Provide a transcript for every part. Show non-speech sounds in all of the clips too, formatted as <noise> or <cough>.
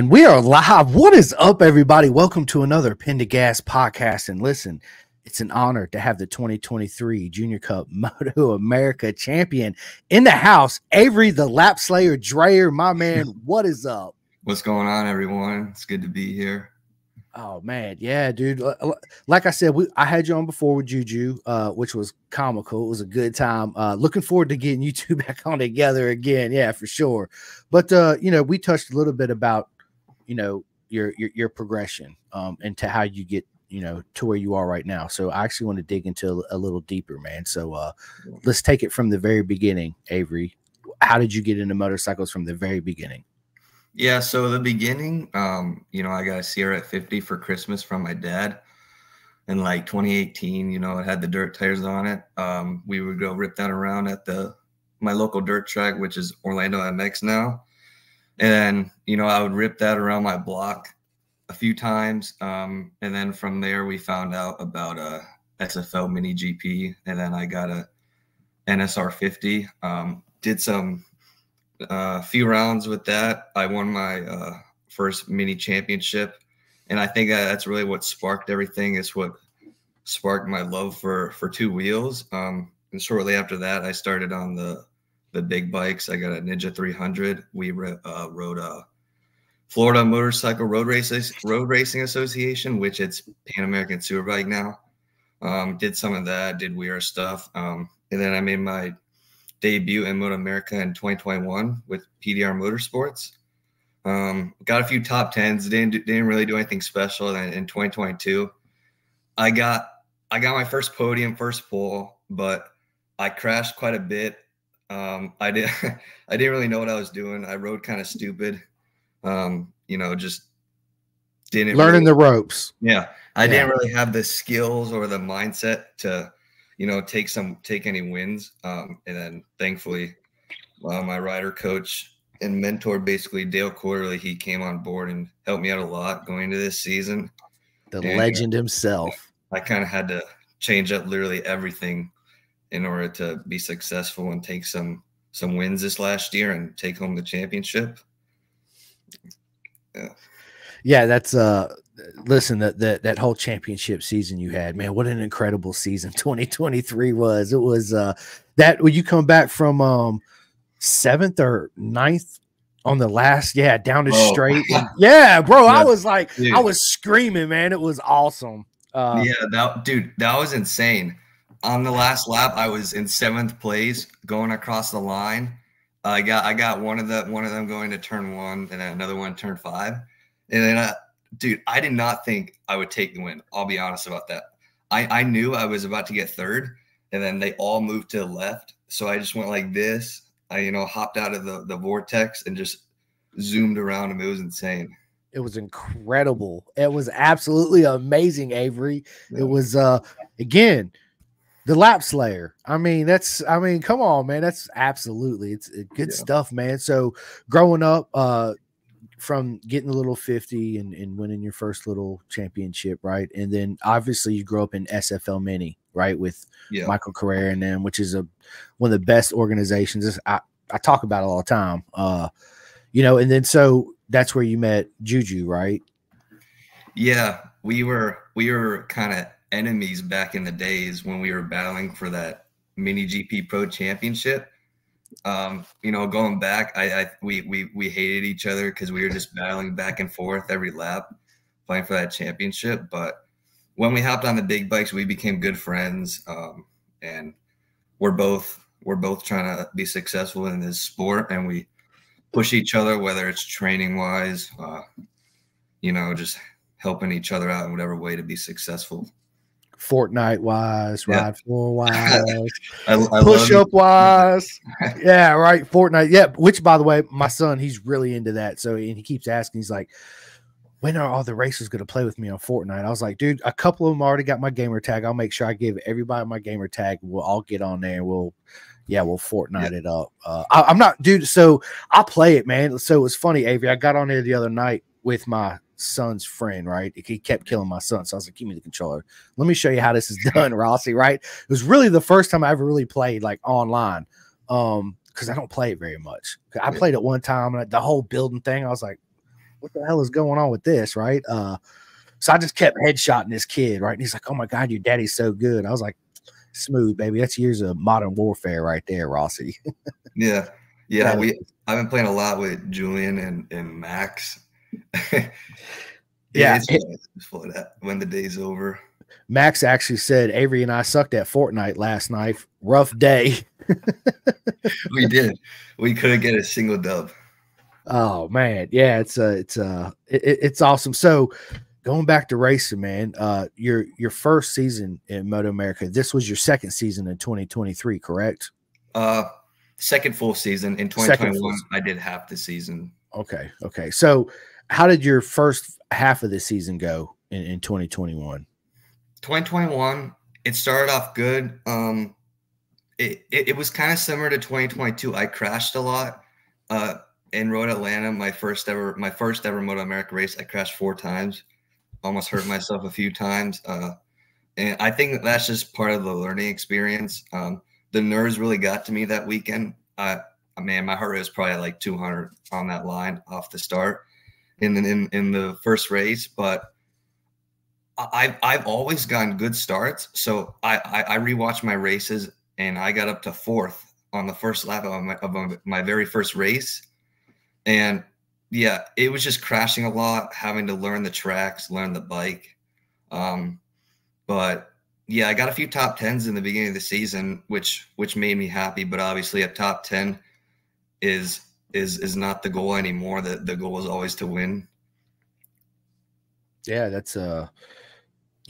And we are live. What is up, everybody? Welcome to another Pin to Gas podcast. And listen, it's an honor to have the 2023 Junior Cup <laughs> Moto America champion in the house. Avery, the lap slayer, Dreher, my man. <laughs> What is up? What's going on, everyone? It's good to be here. Oh man, yeah, dude. Like I said, we I had you on before with Juju, uh, which was comical. It was a good time. Uh, looking forward to getting you <laughs> two back on together again. Yeah, for sure. But uh, you know, we touched a little bit about you know your your, your progression um, into how you get you know to where you are right now. So I actually want to dig into a, a little deeper, man. So uh, let's take it from the very beginning, Avery. How did you get into motorcycles from the very beginning? Yeah, so the beginning, um, you know, I got a Sierra 50 for Christmas from my dad in like 2018. You know, it had the dirt tires on it. Um, we would go rip that around at the my local dirt track, which is Orlando MX now. And you know, I would rip that around my block a few times, um, and then from there we found out about a SFL Mini GP, and then I got a NSR 50. Um, did some a uh, few rounds with that. I won my uh, first mini championship, and I think that's really what sparked everything. Is what sparked my love for for two wheels. Um, and shortly after that, I started on the the big bikes. I got a Ninja 300. We uh, rode a Florida Motorcycle Road Races Road Racing Association, which it's Pan American Superbike now. Um, did some of that, did weird stuff, um, and then I made my debut in Moto America in 2021 with PDR Motorsports. Um, got a few top tens. Didn't didn't really do anything special. And in 2022, I got I got my first podium, first pole, but I crashed quite a bit um, I didn't <laughs> I didn't really know what I was doing. I rode kind of stupid. Um, you know, just didn't learning really, the ropes. Yeah, I yeah. didn't really have the skills or the mindset to, you know, take some take any wins. Um, and then thankfully, uh, my rider coach and mentor, basically Dale Quarterley, he came on board and helped me out a lot going into this season. The and, legend himself. I kind of had to change up literally everything in order to be successful and take some some wins this last year and take home the championship. Yeah. Yeah, that's uh listen that that that whole championship season you had, man, what an incredible season <laughs> 2023 was. It was uh that when you come back from um seventh or ninth on the last, yeah, down the oh. <laughs> straight. And, yeah, bro. I was like, dude. I was screaming, man. It was awesome. Uh, yeah, that dude, that was insane on the last lap, I was in seventh place going across the line. I got I got one of the one of them going to turn one and another one turn five. And then, uh, dude, I did not think I would take the win. I'll be honest about that. I I knew I was about to get third, and then they all moved to the left. So I just went like this. I you know hopped out of the the vortex and just zoomed around them. It was insane. It was incredible. It was absolutely amazing, Avery. It was uh again the lap slayer. I mean that's i mean come on man. That's absolutely it's good yeah. stuff man. So growing up uh from getting a little 50 and, and winning your first little championship right? And then obviously you grow up in sfl mini right with yeah. michael carrera and them which is a one of the best organizations. I i talk about it all the time uh you know and then so that's where you met juju right? Yeah we were we were kind of enemies back in the days when we were battling for that mini GP Pro Championship. Um, you know, going back, I, I we we we hated each other because we were just battling back and forth every lap, playing for that championship. But when we hopped on the big bikes, we became good friends, um, and we're both we're both trying to be successful in this sport, and we push each other, whether it's training wise, uh, you know, just helping each other out in whatever way to be successful. Fortnite wise, yeah. ride <laughs> floor wise, push up wise. <laughs> yeah, right. Fortnite. Yeah. Which, by the way, my son, he's really into that. So, and he keeps asking, he's like, when are all the racers going to play with me on Fortnite? I was like, dude, a couple of them already got my gamer tag. I'll make sure I give everybody my gamer tag. We'll all get on there and we'll, yeah, we'll Fortnite yeah. it up. Uh, I, am not, dude. So I play it, man. So it was funny, Avery. I got on there the other night with my son's friend, right? He kept killing my son. So I was like, give me the controller. Let me show you how this is <laughs> done, Rossi, right? It was really the first time I ever really played like online. Um, because I don't play it very much. I played it one time and the whole building thing, I was like, what the hell is going on with this, right? Uh, so I just kept headshotting this kid, right? And he's like, "Oh my god, your daddy's so good." I was like, "Smooth, baby. That's years of modern warfare right there, Rossi." <laughs> yeah, yeah. we I've been playing a lot with Julian and and Max. <laughs> yeah, it's that when the day's over. Max actually said Avery and I sucked at Fortnite last night. Rough day. <laughs> we did. We couldn't get a single dub. Oh man, yeah, it's uh it's uh it, it's awesome. So going back to racing, man, uh your your first season in Moto America, this was your second season in 2023, correct? Uh second full season in 2021. I did half the season. Okay, okay. So how did your first half of the season go in, in 2021? 2021, it started off good. Um it, it, it was kind of similar to 2022. I crashed a lot. Uh in Road Atlanta, my first ever my first ever Moto America race, I crashed four times, almost hurt <laughs> myself a few times. Uh, and I think that's just part of the learning experience. Um, the nerves really got to me that weekend. I, man, my heart rate was probably like 200 on that line off the start, in in in the first race. But I've I've always gotten good starts, so I I, I rewatched my races and I got up to fourth on the first lap of my, of my very first race and yeah, it was just crashing a lot, having to learn the tracks, learn the bike. Um, but yeah, I got a few top tens in the beginning of the season, which which made me happy. But obviously, a top ten is is is not the goal anymore. The the goal is always to win. Yeah, that's uh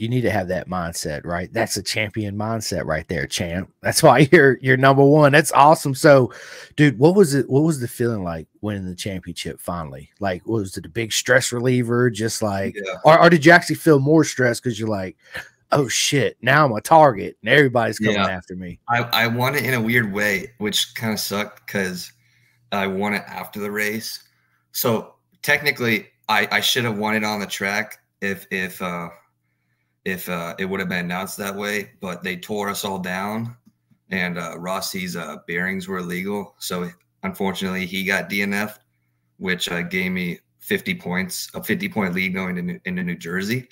you need to have that mindset, right? That's a champion mindset right there, champ. That's why <laughs> you're you're number one. That's awesome. So, dude, what was it? What was the feeling like winning the championship finally? Like, was it a big stress reliever? Just like, yeah. or, or did you actually feel more stress because you're like, oh shit, now I'm a target and everybody's coming yeah. after me? I, I won it in a weird way, which kind of sucked because I won it after the race. So technically, I, I should have won it on the track if if uh if uh, it would have been announced that way, but they tore us all down, and uh, Rossi's uh, bearings were illegal. So unfortunately, he got DNF, which uh, gave me 50 points, a 50 point lead going into, into New Jersey.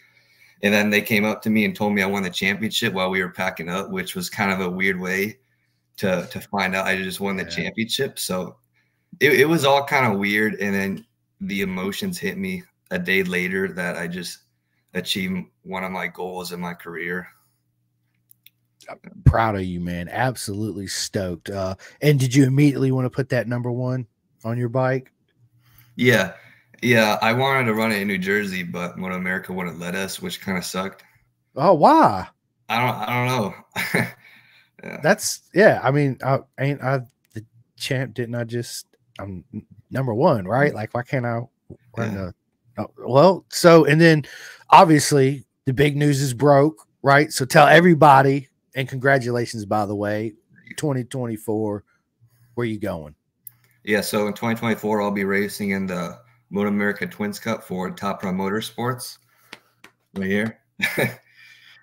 And then they came up to me and told me I won the championship while we were packing up, which was kind of a weird way to to find out I just won the yeah. championship. So it, it was all kind of weird. And then the emotions hit me a day later that I just achieved one of my goals in my career. I'm proud of you, man. Absolutely stoked. Uh, and did you immediately want to put that number one on your bike? Yeah. Yeah. I wanted to run it in New Jersey, but Moto America wouldn't let us, which kind of sucked. Oh, why? I don't I don't know. <laughs> yeah. That's yeah. I mean, I ain't I the champ didn't I just I'm number one, right? Like why can't I run yeah. the oh, well, so and then obviously the big news is broke, right? So tell everybody, and congratulations, by the way, 2024, where are you going? Yeah, so in 2024, I'll be racing in the Moto America Twins Cup for Top Pro Motorsports right here, <laughs>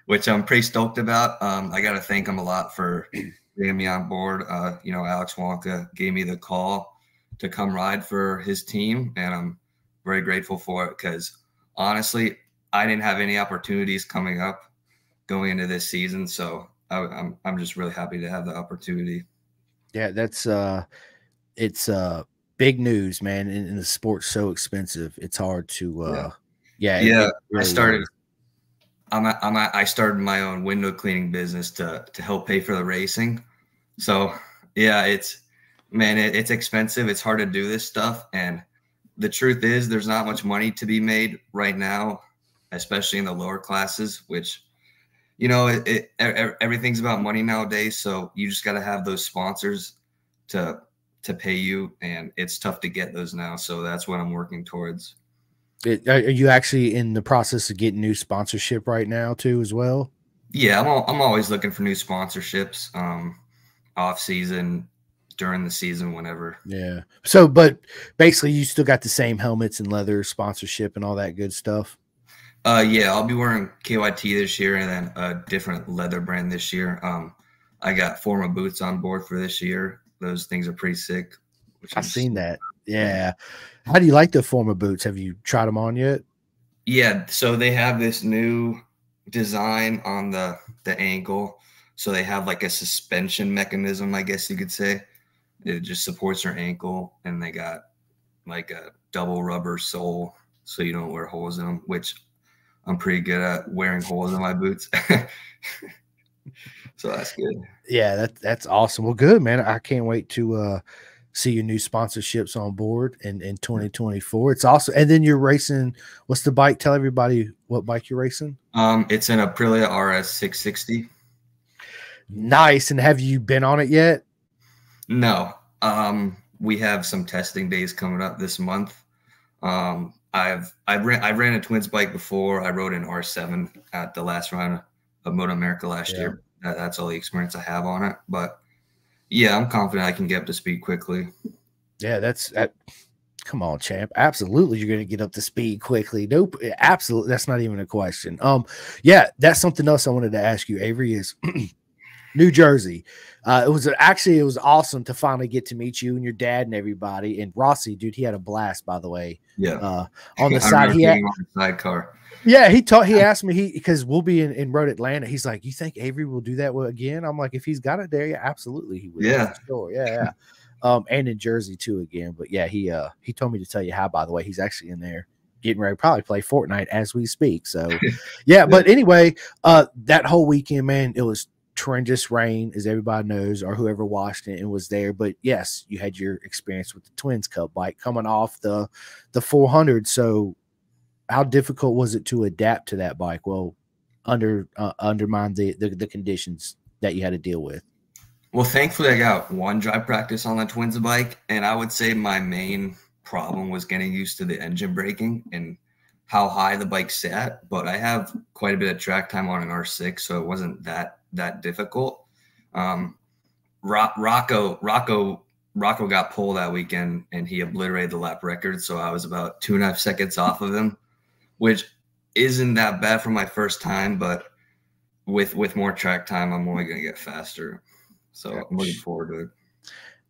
which I'm pretty stoked about. Um, I got to thank him a lot for <clears throat> getting me on board. Uh, you know, Alex Wonka gave me the call to come ride for his team, and I'm very grateful for it because honestly, I didn't have any opportunities coming up going into this season, so I, am I'm, I'm just really happy to have the opportunity. Yeah, that's uh, it's uh big news, man. And, and the sport's so expensive, it's hard to uh, yeah, yeah. yeah really I started. I'm a, I'm a, I started my own window cleaning business to to help pay for the racing. So yeah, it's man, it, it's expensive. It's hard to do this stuff, and the truth is, there's not much money to be made right now especially in the lower classes, which you know it, it, everything's about money nowadays. So you just got to have those sponsors to to pay you, and it's tough to get those now. So that's what I'm working towards. It, are you actually in the process of getting new sponsorship right now too, as well? Yeah, I'm all, I'm always looking for new sponsorships. Um, off season, during the season, whenever. Yeah. So, but basically, you still got the same helmets and leather sponsorship and all that good stuff. Uh, yeah, I'll be wearing KYT this year and then a different leather brand this year. Um, I got Forma boots on board for this year. Those things are pretty sick. I've seen that. Yeah. How do you like the Forma boots? Have you tried them on yet? Yeah. So they have this new design on the the ankle. So they have like a suspension mechanism, I guess you could say. It just supports your ankle, and they got like a double rubber sole, so you don't wear holes in them. Which I'm pretty good at wearing holes in my boots. <laughs> so that's good. Yeah, that that's awesome. Well, good man. I can't wait to uh see your new sponsorships on board in, in 2024. It's awesome. And then you're racing. What's the bike? Tell everybody what bike you're racing. Um, it's an Aprilia RS 660. Nice. And have you been on it yet? No. Um, we have some testing days coming up this month. Um, I've I ran I ran a twins bike before. I rode an R7 at the last round of Moto America last yeah. year. That, that's all the experience I have on it. But yeah, I'm confident I can get up to speed quickly. Yeah, that's that. Come on, champ. Absolutely, you're going to get up to speed quickly. Nope, absolutely. That's not even a question. Um, yeah, that's something else I wanted to ask you. Avery is <clears throat> New Jersey. Uh, it was actually it was awesome to finally get to meet you and your dad and everybody. And Rossi, dude, he had a blast. By the way, yeah. Uh, <laughs> on the side, he had, on the sidecar. Yeah, he taught. He asked me he because we'll be in, in Road Atlanta. He's like, "You think Avery will do that again?" I'm like, "If he's got it there, yeah, absolutely he would." Yeah, sure, yeah, yeah. um, and in Jersey too again. But yeah, he uh he told me to tell you how. By the way, he's actually in there getting ready to probably play Fortnite as we speak. So <laughs> yeah, but anyway, uh, that whole weekend, man, it was tremendous rain, as everybody knows, or whoever watched it and was there. But yes, you had your experience with the Twins Cup bike coming off the the 400. So how difficult was it to adapt to that bike? Well, under uh, undermine the, the the conditions that you had to deal with. Well, thankfully, I got one drive practice on the Twins bike, and I would say my main problem was getting used to the engine braking and how high the bike sat. But I have quite a bit of track time on an R6, so it wasn't that that difficult. Um, Rocco Rocco Rocco got pole that weekend, and he obliterated the lap record. So I was about two and a half seconds off of him which isn't that bad for my first time, but with with more track time, I'm only going to get faster. So I'm looking forward to it.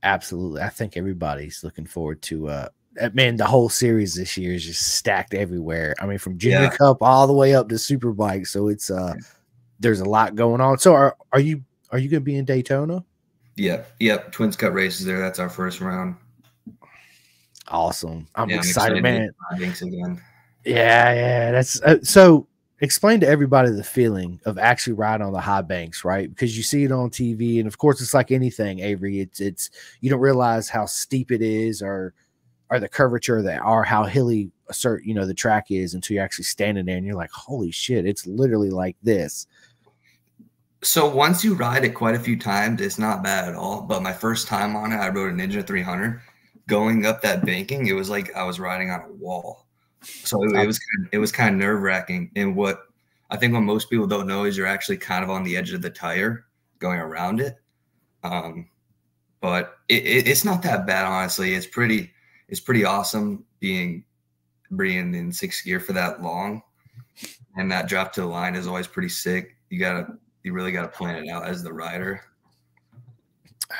Absolutely, I think everybody's looking forward to. uh Man, the whole series this year is just stacked everywhere. I mean, from Junior yeah. Cup all the way up to Superbike. So it's uh, there's a lot going on. So are are you are you going to be in Daytona? Yep, yep. Twins Cup races there. That's our first round. Awesome. I'm yeah, excited, man. Thanks again. Yeah, yeah. That's uh, so. Explain to everybody the feeling of actually riding on the high banks, right? Because you see it on TV, and of course, it's like anything, Avery. It's it's you don't realize how steep it is, or or the curvature that, or how hilly a certain you know the track is until you're actually standing there, and you're like, holy shit, it's literally like this. So once you ride it quite a few times, it's not bad at all. But my first time on it, I rode a Ninja 300. Going up that banking, it was like I was riding on a wall so it, it was kind of, it was kind of nerve wracking. And what I think what most people don't know is you're actually kind of on the edge of the tire going around it. Um, but it, it, it's not that bad, honestly. It's pretty it's pretty awesome being being in sixth gear for that long, and that drop to the line is always pretty sick. You gotta you really gotta plan it out as the rider.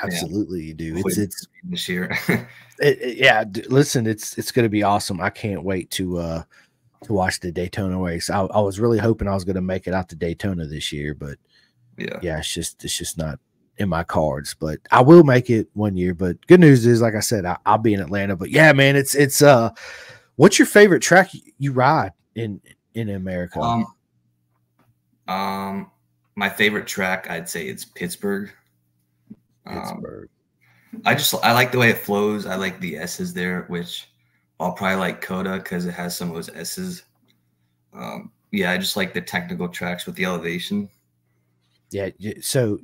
Absolutely, yeah. you do. It's it's this year. <laughs> it, it, yeah, listen, it's it's going to be awesome. I can't wait to uh to watch the Daytona race. I, I was really hoping I was going to make it out to Daytona this year, but yeah, yeah, it's just it's just not in my cards. But I will make it one year. But good news is, like I said, I, will be in Atlanta. But yeah, man, it's it's uh, what's your favorite track you ride in in America? Um, um, my favorite track, I'd say it's Pittsburgh. Pittsburgh. Um, I just I like the way it flows. I like the S's there, which I'll probably like COTA because it has some of those S's. Um, yeah, I just like the technical tracks with the elevation. Yeah, so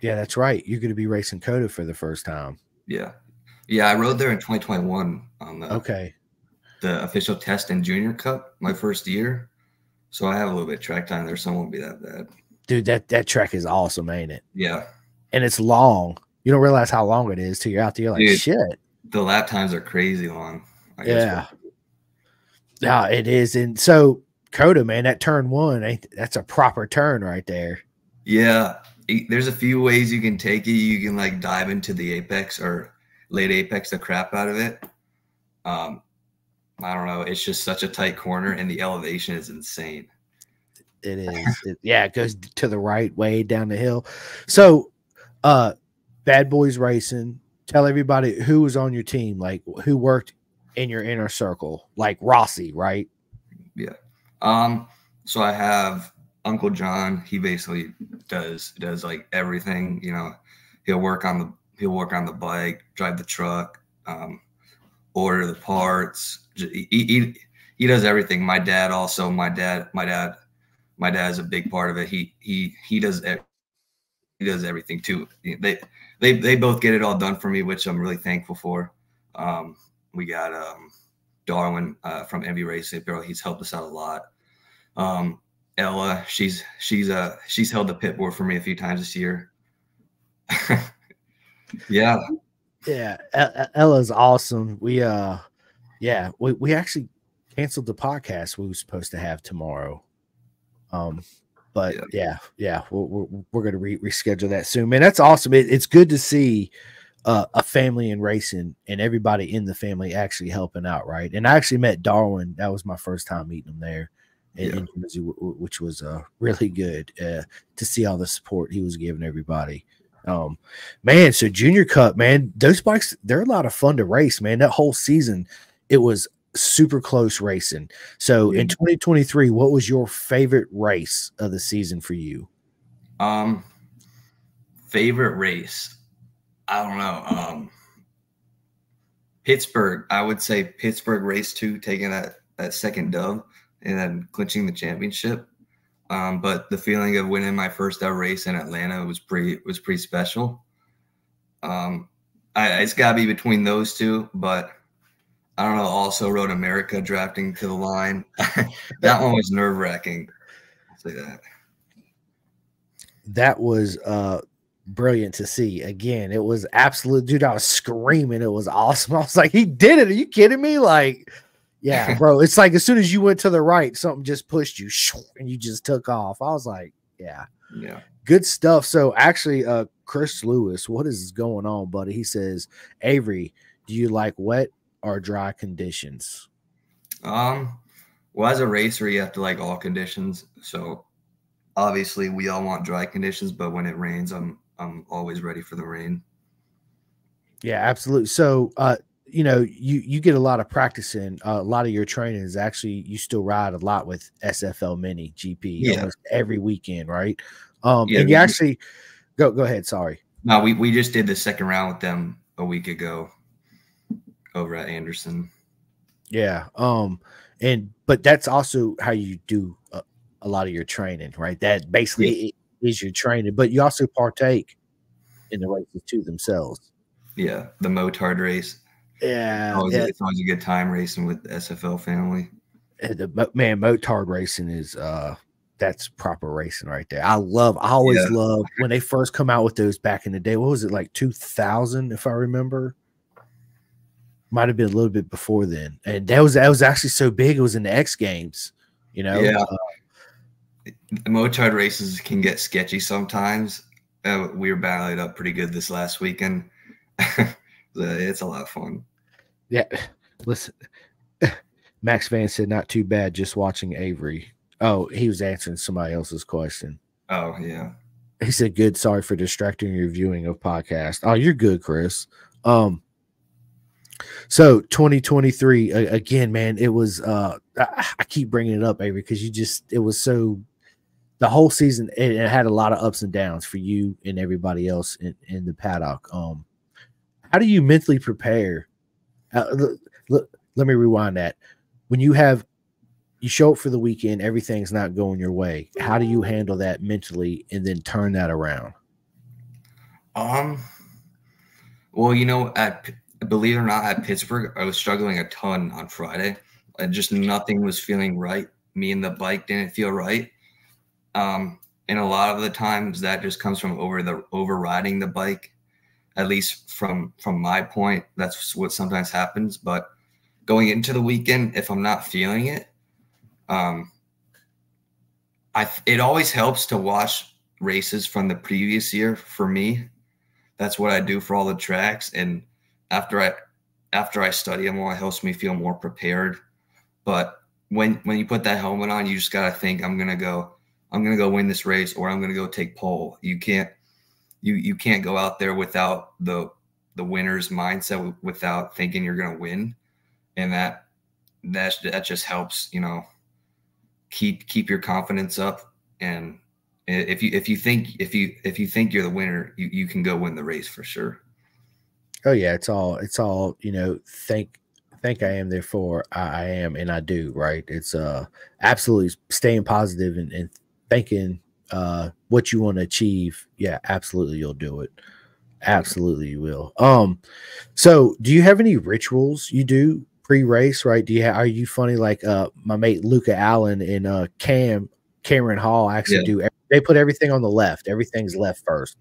yeah, that's right. You're going to be racing COTA for the first time. Yeah, yeah. I rode there in 2021 on the okay the official test and Junior Cup my first year, so I have a little bit track time there, so it won't be that bad. Dude, that that track is awesome, ain't it? Yeah, and it's long. You don't realize how long it is till you're out there. You're like, Dude, shit. The lap times are crazy long. I yeah. Yeah, it is. And so COTA, man, that turn one, ain't that's a proper turn right there. Yeah. There's a few ways you can take it. You can like dive into the apex or late apex the crap out of it. Um, I don't know. It's just such a tight corner, and the elevation is insane. It is. It, yeah, it goes to the right way down the hill. So, uh, Bad Boys Racing. Tell everybody who was on your team, like who worked in your inner circle, like Rossi, right? Yeah. Um. So I have Uncle John. He basically does does like everything. You know, he'll work on the he'll work on the bike, drive the truck, um, order the parts. He, he, he does everything. My dad also. My dad. My dad. My dad's a big part of it. He he he does he does everything too. They they they both get it all done for me, which I'm really thankful for. Um, we got um, Darwin uh, from Envy Racing Apparel. He's helped us out a lot. Um, Ella, she's she's uh she's held the pit board for me a few times this year. <laughs> yeah. Yeah, Ella's awesome. We uh yeah, we, we actually canceled the podcast we were supposed to have tomorrow. Um but yeah, yeah, yeah we're, we're, we're going to re- reschedule that soon, man. That's awesome. It, it's good to see uh, a family in racing and everybody in the family actually helping out, right? And I actually met Darwin. That was my first time meeting him there in, yeah. in Jersey, which was uh, really good uh, to see all the support he was giving everybody. Um, man, so Junior Cup, man, those bikes they're a lot of fun to race, man. That whole season, it was super close racing. So in 2023, what was your favorite race of the season for you? Um, favorite race. I don't know. Um, Pittsburgh. I would say Pittsburgh race two, taking that that second dub and then clinching the championship. Um, but the feeling of winning my first ever race in Atlanta was pretty was pretty special. Um, I, it's got to be between those two, but I don't know. Also, Road America drafting to the line. <laughs> that one was nerve wracking. Say that. That was uh brilliant to see. Again, it was absolute, dude. I was screaming. It was awesome. <laughs> I was like, he did it. Are you kidding me? Like, yeah, <laughs> bro. It's like as soon as you went to the right, something just pushed you and you just took off. I was like, yeah, yeah, good stuff. So actually, uh, Chris Lewis, what is going on, buddy? He says, Avery, do you like wet or dry conditions? Um, well, as a racer, you have to like all conditions. So obviously, we all want dry conditions, but when it rains, I'm I'm always ready for the rain. Yeah, absolutely. So, uh, you know, you you get a lot of practice in. Uh, a lot of your training is actually you still ride a lot with SFL Mini GP yeah. almost every weekend, right? Um, yeah, and you actually go go ahead. Sorry. No, we we just did the second round with them a week ago over at Anderson. Yeah. Um, and but that's also how you do a, a lot of your training, right? That basically yeah. is your training, but you also partake in the races too themselves. Yeah, the Motard race. Yeah, always, yeah. it's always a good time racing with the SFL family. The man, Motard racing is uh that's proper racing right there. I love, I always yeah. love when they first come out with those back in the day. What was it like 2000, if I remember? Might have been a little bit before then, and that was that was actually so big. It was in the X Games, you know. Yeah. Uh, Motard races can get sketchy sometimes. Uh, we were battling up pretty good this last weekend. <laughs> it's a lot of fun. Yeah, listen. <laughs> Max Van said, "Not too bad. Just watching Avery." Oh, he was answering somebody else's question. Oh yeah. He said, "Good. Sorry for distracting your viewing of podcast." Oh, you're good, Chris. Um, so 2023 again, man, it was. uh I keep bringing it up, Avery, because you just it was so. The whole season it, it, had a lot of ups and downs for you and everybody else in, in the paddock. Um, how do you mentally prepare? Uh, let me rewind that. When you have you show up for the weekend, everything's not going your way. How do you handle that mentally and then turn that around? Um, well, you know, at believe it or not, at Pittsburgh, I was struggling a ton on Friday. And just nothing was feeling right. Me and the bike didn't feel right. Um, and a lot of the times that just comes from over the overriding the bike. At least from from my point, that's what sometimes happens. But going into the weekend, if I'm not feeling it, um, I it always helps to watch races from the previous year for me. That's what I do for all the tracks and after I after I study them, it helps me feel more prepared. But when when you put that helmet on, you just gotta think, I'm gonna go, I'm gonna go win this race, or I'm gonna go take pole. You can't you you can't go out there without the the winner's mindset, without thinking you're gonna win, and that that that just helps, you know, keep keep your confidence up and if you if you think if you if you think you're the winner you, you can go win the race for sure oh yeah it's all it's all you know think think i am therefore i, I am and i do right? It's uh absolutely staying positive and, and thinking uh what you want to achieve yeah absolutely you'll do it. Absolutely you will. Um so do you have any rituals you do pre-race right? Do you have, are you funny like uh my mate luca allen and uh cam cameron hall actually yeah. do they put everything on the left everything's left first.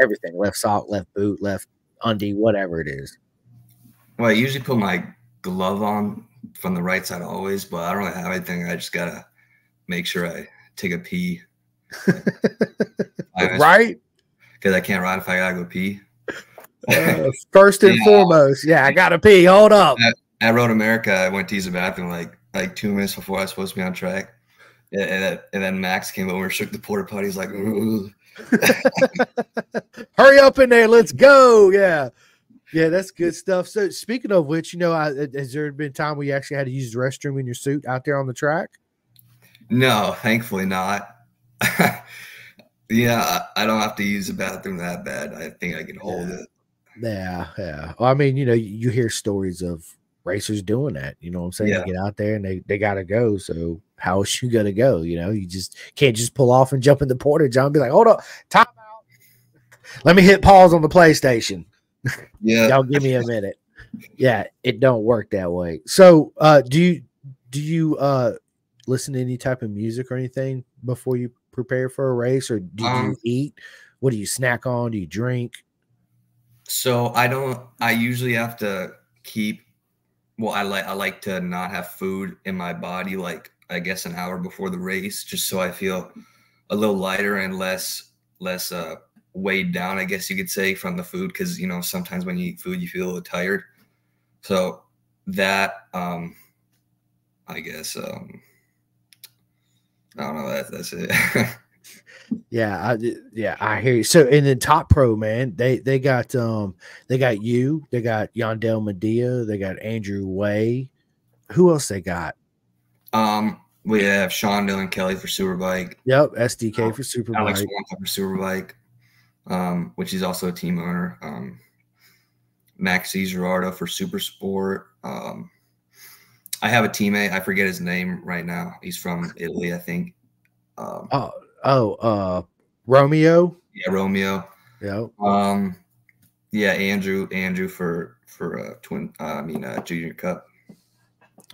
Everything left sock left boot left undie whatever it is. Well i usually put my glove on from the right side always but i don't really have anything. I just gotta make sure i take a pee. <laughs> Right? Because i can't ride if i gotta go pee. Uh, first and <laughs> yeah. foremost yeah i gotta pee. Hold up. At, at road america i went to use the bathroom like like two minutes before i was supposed to be on track. And, and, and then max came over shook the porta potty he's like <laughs> <laughs> hurry up in there let's go yeah yeah, that's good stuff. So, speaking of which, you know, I, uh, has there been time where you actually had to use the restroom in your suit out there on the track? No, thankfully not. <laughs> yeah, I don't have to use the bathroom that bad. I think I can hold yeah. it. Yeah, yeah. Well, I mean, you know, you hear stories of racers doing that. You know what I'm saying? Yeah. They get out there and they, they got to go. So, how is you going to go? You know, you just can't just pull off and jump in the porta john be like, hold up, time out. Let me hit pause on the PlayStation. <laughs> Yeah. Y'all give me a minute. Yeah, it don't work that way. So, uh, do you do you uh listen to any type of music or anything before you prepare for a race, or do um, you eat? What do you snack on? Do you drink? So I don't. I usually have to keep. Well, I like I like to not have food in my body, like I guess an hour before the race, just so I feel a little lighter and less less uh weighed down, I guess you could say, from the food. Because you know sometimes when you eat food, you feel a little tired. So that um I guess um I don't know. That, that's it. <laughs> yeah, I yeah, I hear you. So in the top pro, man, they they got um they got you, they got Yandel Medea, they got Andrew Way. Who else they got? Um, we have Sean Dylan Kelly for Superbike. Yep, SDK um, for Superbike. Alex for Superbike, um, which he's also a team owner. Um, Max Gerardo for Super Sport. Um, I have a teammate. I forget his name right now. He's from Italy, I think. Um, oh, oh, uh, Romeo. Yeah, Romeo. Yeah. Um, yeah, Andrew, Andrew for for uh, twin. Uh, I mean, uh, junior cup.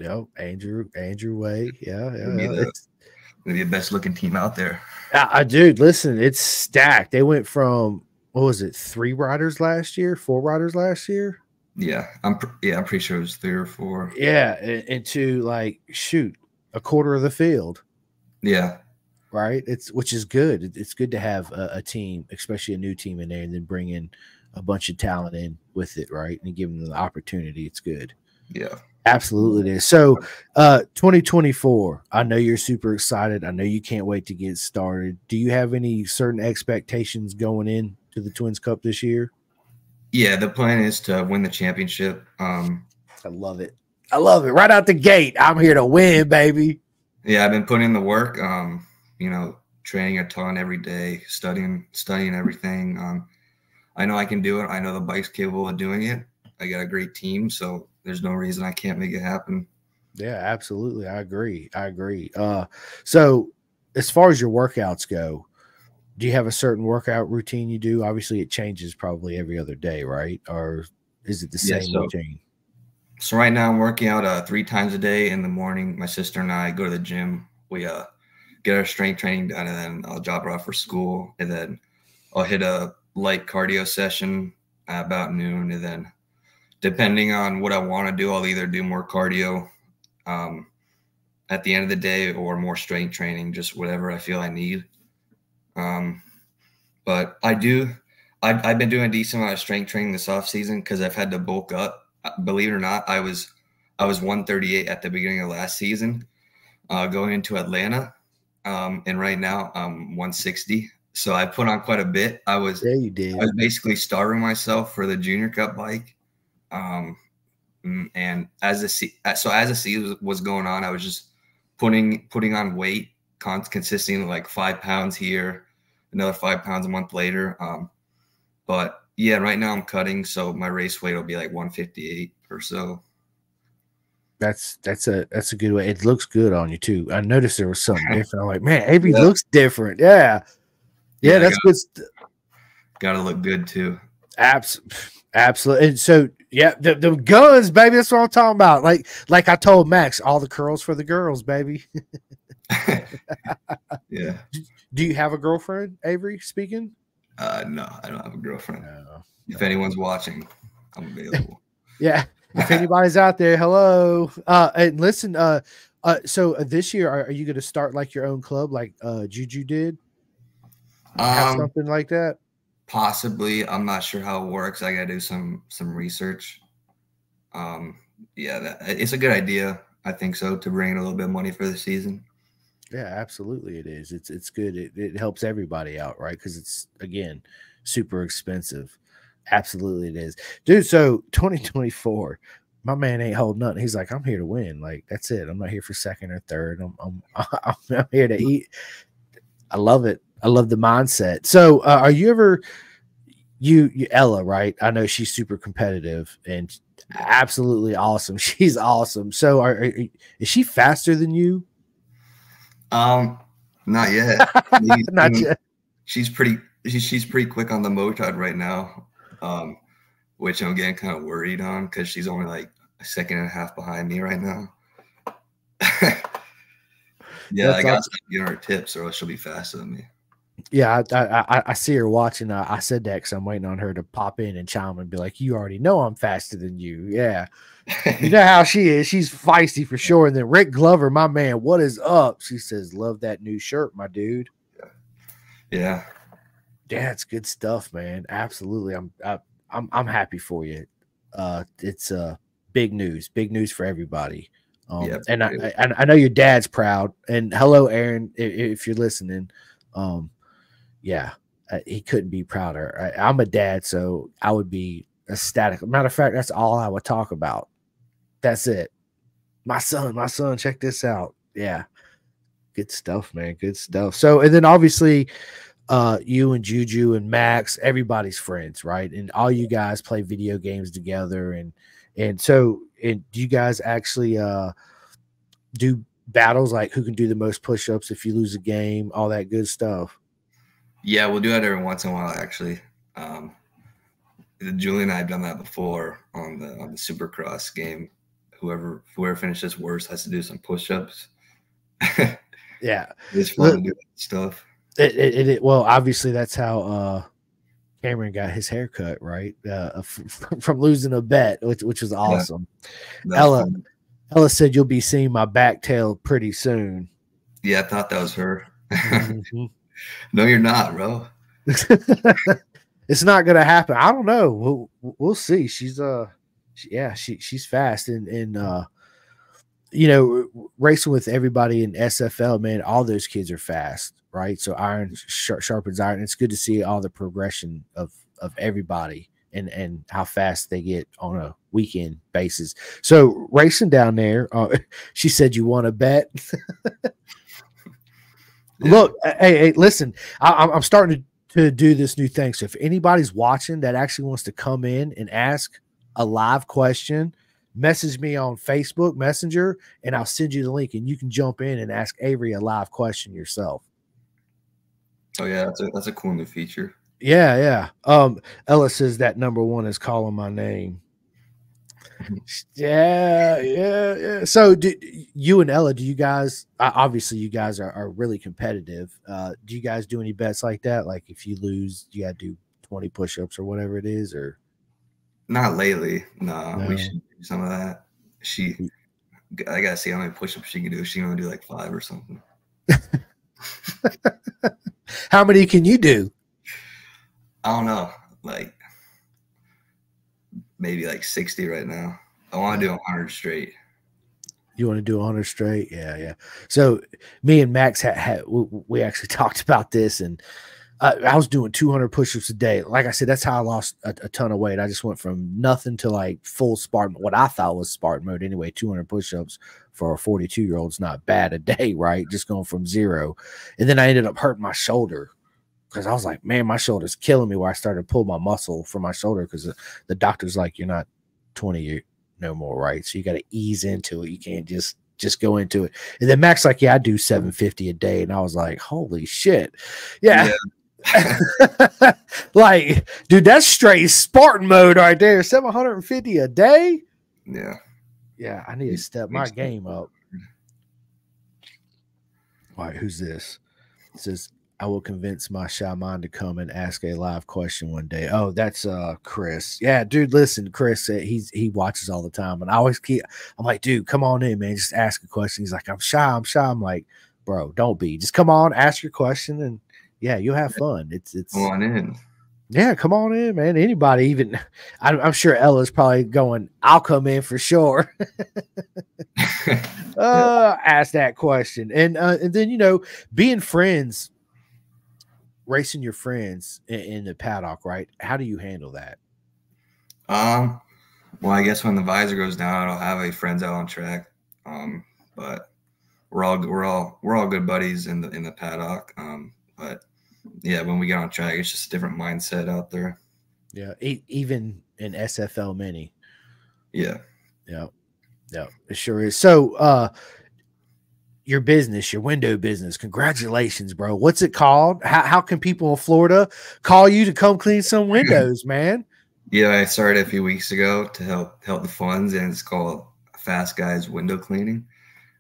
Yep, Andrew, Andrew Way. Yeah, yeah. Maybe the, maybe the best looking team out there. I, I dude, listen, it's stacked. They went from what was it, three riders last year, four riders last year. Yeah, I'm yeah, I'm pretty sure it was three or four. Yeah, into like shoot a quarter of the field. Yeah, right. It's which is good. It's good to have a, a, team, especially a new team in there, and then bring in a bunch of talent in with it, right, and give them the opportunity. It's good. Yeah, absolutely. It is. So, uh, 2024. I know you're super excited. I know you can't wait to get started. Do you have any certain expectations going in to the Twins Cup this year? Yeah, the plan is to win the championship. Um, I love it. I love it. Right out the gate, I'm here to win, baby. Yeah, I've been putting in the work. Um, you know, training a ton every day, studying, studying everything. Um, I know I can do it. I know the bike's capable of doing it. I got a great team, so there's no reason I can't make it happen. Yeah, absolutely. I agree. I agree. Uh, so as far as your workouts go, do you have a certain workout routine you do? Obviously, it changes probably every other day, right? Or is it the same yeah, so, routine? So right now, I'm working out uh, three times a day in the morning. My sister and I go to the gym. We uh, get our strength training done, and then I'll drop her off for school, and then I'll hit a light cardio session about noon, and then depending on what I want to do, I'll either do more cardio um, at the end of the day or more strength training, just whatever I feel I need. Um, but I do, I've, I've been doing a decent amount of strength training this off season because I've had to bulk up believe it or not, I was I was 138 at the beginning of last season, uh, going into Atlanta, um, and right now I'm 160. So I put on quite a bit. I was yeah, you did. I was basically starving myself for the Junior Cup bike, um, mm, and as the so as the season was going on, I was just putting putting on weight, consisting like five pounds here, another five pounds a month later. Um, but yeah, right now I'm cutting, so my race weight will be like 158 or so. That's that's a that's a good way. It looks good on you too. I noticed there was something <laughs> different. I'm like, man, Avery yeah. looks different. Yeah, yeah, yeah that's gotta, good. St- Got to look good too. Abs- absolutely. And so, yeah, the, the guns, baby. That's what I'm talking about. Like, like I told Max, all the curls for the girls, baby. <laughs> <laughs> yeah. Do you have a girlfriend, Avery? Speaking. Uh, no, I don't have a girlfriend. No, if no. anyone's watching, I'm available. <laughs> yeah. If anybody's out there, hello. Uh, and listen, uh, uh, so uh, this year, are, are you going to start like your own club, like uh, Juju did? Um, something like that. Possibly, I'm not sure how it works. I got to do some some research. Um, yeah, that, it's a good idea. I think so to bring in a little bit of money for the season. Yeah, absolutely, it is. It's it's good. It, it helps everybody out, right? Because it's again super expensive. Absolutely, it is, dude. So 2024, my man ain't holding nothing. He's like, I'm here to win. Like that's it. I'm not here for second or third. I'm I'm, <laughs> I'm here to eat. I love it. I love the mindset. So, uh, are you ever you, you Ella? Right? I know she's super competitive and absolutely awesome. <laughs> She's awesome. So, are, are is she faster than you? Um, not yet. <laughs> not yet. She's pretty. she's pretty quick on the motard right now. Um, which I'm getting kind of worried on because she's only like a second and a half behind me right now. <laughs> yeah, That's I got awesome. to give her tips, or else she'll be faster than me. Yeah, I, I, I see her watching. Uh, I said that because I'm waiting on her to pop in and chime and be like, "You already know I'm faster than you." Yeah, you know how she is. She's feisty for sure. And then Rick Glover, my man, what is up? She says, "Love that new shirt, my dude." Yeah, yeah, it's good stuff, man. Absolutely, I'm I, am i I'm I'm happy for you. Uh, it's uh big news, big news for everybody. Um, yeah, and I, I, I know your dad's proud. And hello, Aaron, if, if you're listening. Um, yeah, uh, he couldn't be prouder. I, am a dad, so I would be ecstatic. Matter of fact, that's all I would talk about. That's it. My son, my son, check this out. Yeah, good stuff, man. Good stuff. So, and then obviously, uh, you and Juju and Max, everybody's friends, right? And all you guys play video games together, and and so, and do you guys actually uh do battles like who can do the most push-ups if you lose a game, all that good stuff? Yeah, we'll do that every once in a while. Actually, um, Julie and I have done that before on the on the Supercross game. Whoever whoever finishes worst has to do some push-ups. <laughs> yeah, it's fun to do stuff. It, it, it, well, obviously that's how uh, Cameron got his haircut, right? Uh, <laughs> from losing a bet, which which was awesome. Yeah, Ella fun. Ella said you'll be seeing my back tail pretty soon. Yeah, I thought that was her. <laughs> Mm-hmm. No, you're not, bro. <laughs> it's not gonna happen. I don't know. We'll we'll see. She's uh, she, yeah, she she's fast and and uh, you know, racing with everybody in SFL, man. All those kids are fast, right? So iron sharpens iron. It's good to see all the progression of of everybody and and how fast they get on a weekend basis. So racing down there, uh, <laughs> she said you want to bet. <laughs> Yeah. Look, hey, hey, listen, I, I'm starting to, to do this new thing. So if anybody's watching that actually wants to come in and ask a live question, message me on Facebook Messenger, and I'll send you the link, and you can jump in and ask Avery a live question yourself. Oh yeah, that's a that's a cool new feature. Yeah, yeah. Um, Ella says that number one is calling my name. <laughs> yeah, yeah, yeah. So, do you and Ella? Do you guys? Obviously, you guys are, are really competitive. Uh, do you guys do any bets like that? Like, if you lose, you got to do twenty push-ups or whatever it is, or not lately. No, no. we should do some of that. She, I gotta see how many push-ups she can do. She gonna do like five or something. <laughs> how many can you do? I don't know. Like maybe like 60 right now. I want to do 100 straight. You want to do 100 straight? Yeah, yeah. So me and Max had, had we actually <laughs> talked about this, and uh, I was doing 200 push-ups a day. Like I said, that's how I lost a, a, ton of weight. I just went from nothing to like full Spartan, what I thought was Spartan mode anyway. 200 push-ups for a 42 year old is not bad a <laughs> day, right? Just going from zero, and then I ended up hurting my shoulder because I was like, man, my shoulder's killing me. Where I started to pull my muscle from my shoulder because the, the doctor's like, you're not 20 no more, right? So you got to ease into it. You can't just just go into it. And then Max like, yeah, I do 750 a day, and I was like, holy shit, yeah. yeah. <laughs> like, dude, that's straight Spartan mode right there. 750 a day. Yeah. Yeah, I need to step my game up. All right, who's this? It says I will convince my shaman to come and ask a live question one day. Oh, that's uh Chris. Yeah, dude, listen, Chris, uh, he's he watches all the time, and I always keep. I'm like, dude, come on in, man, just ask a question. He's like, I'm shy, I'm shy. I'm like, bro, don't be. Just come on, ask your question, and yeah, you'll have fun. It's it's come on in. Yeah, come on in, man. Anybody, even <laughs> I'm, I'm sure Ella's probably going. I'll come in for sure. <laughs> <laughs> uh, ask that question, and uh, and then you know, being friends, racing your friends in, in the paddock, right? How do you handle that? Um, well, I guess when the visor goes down, I don't have any friends out on track. Um, but we're all we're all we're all good buddies in the in the paddock. Um, but yeah, when we get on track, it's just a different mindset out there. Yeah, e- even in SFL mini. Yeah. Yeah. Yeah, it sure is. So, uh, your business, your window business. Congratulations, bro. What's it called? How, how can people in Florida call you to come clean some <laughs> windows, man? Yeah, I started a few weeks ago to help help the funds, and it's called Fast Guys Window Cleaning.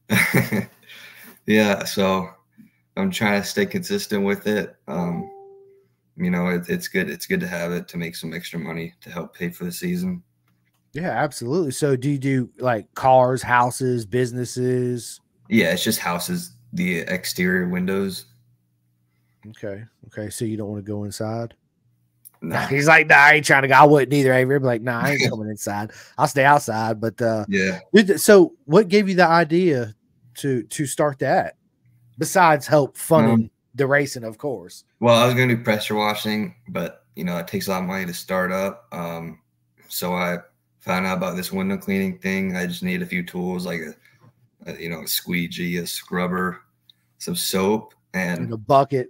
<laughs> yeah, so I'm trying to stay consistent with it. Um, you know, it, it's good. It's good to have it to make some extra money to help pay for the season. Yeah, absolutely. So, do you do like cars, houses, businesses? Yeah, it's just houses, the exterior windows. Okay. Okay. So you don't want to go inside? Nah. <laughs> He's like, nah, I ain't trying to go. I wouldn't either. Avery. I'm like, nah, I ain't <laughs> coming inside. I'll stay outside. But uh yeah. So what gave you the idea to to start that? besides help funding um, the racing, of course. Well, I was going to do pressure washing, but you know it takes a lot of money to start up. Um, so I found out about this window cleaning thing. I just need a few tools like a, a you know a squeegee, a scrubber, some soap, and, and a bucket.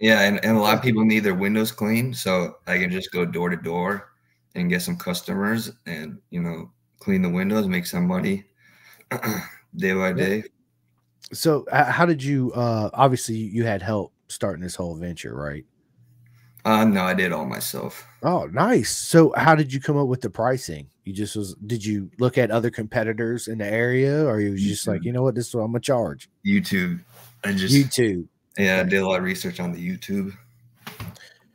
Yeah, and, and a lot of people need their windows cleaned, so I can just go door to door and get some customers and you know clean the windows, make some money <clears throat> day by day. So how did you uh obviously you had help starting this whole venture right uh no i did all myself. Oh nice. So how did you come up with the pricing? You just was did you look at other competitors in the area or you was just like you know what this is what i'm gonna charge? Youtube. I just youtube. Yeah i did a lot of research on the youtube.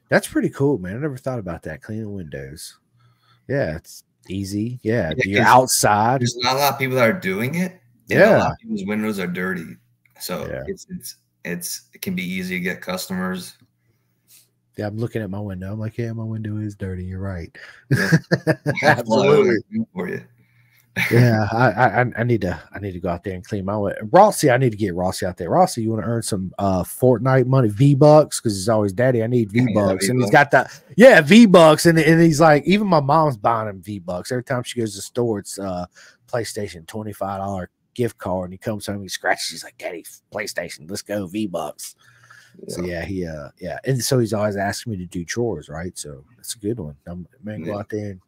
That's pretty cool man. I never thought about that cleaning windows. Yeah it's easy. Yeah, yeah you're outside. there's not a lot of people that are doing it yeah, a lot of people's windows are dirty, so yeah. it's it's it's it can be easy to get customers. Yeah, I'm looking at my window. I'm like, yeah, my window is dirty. You're right. Yeah. <laughs> <laughs> Absolutely for you. yeah, <laughs> I, I I need to I need to go out there and clean my way. Rossi, I need to get Rossi out there. Rossi, you want to earn some uh Fortnite money, V bucks, because he's always daddy. I need V bucks, and he's got that yeah V bucks, and and he's like even my mom's buying him V bucks every time she goes to the store. It's uh PlayStation twenty five dollar gift card and he comes home, he scratches, he's like, Daddy, PlayStation, let's go, V Bucks. Yeah. So yeah, he uh yeah, and so he's always asking me to do chores, right? So that's a good one. I'm man, go out there and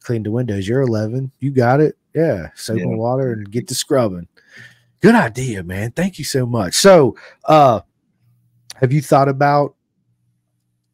clean the windows. You're 11, you got it. Yeah, soap yeah. and water and get to scrubbing. Good idea, man. Thank you so much. So, uh, have you thought about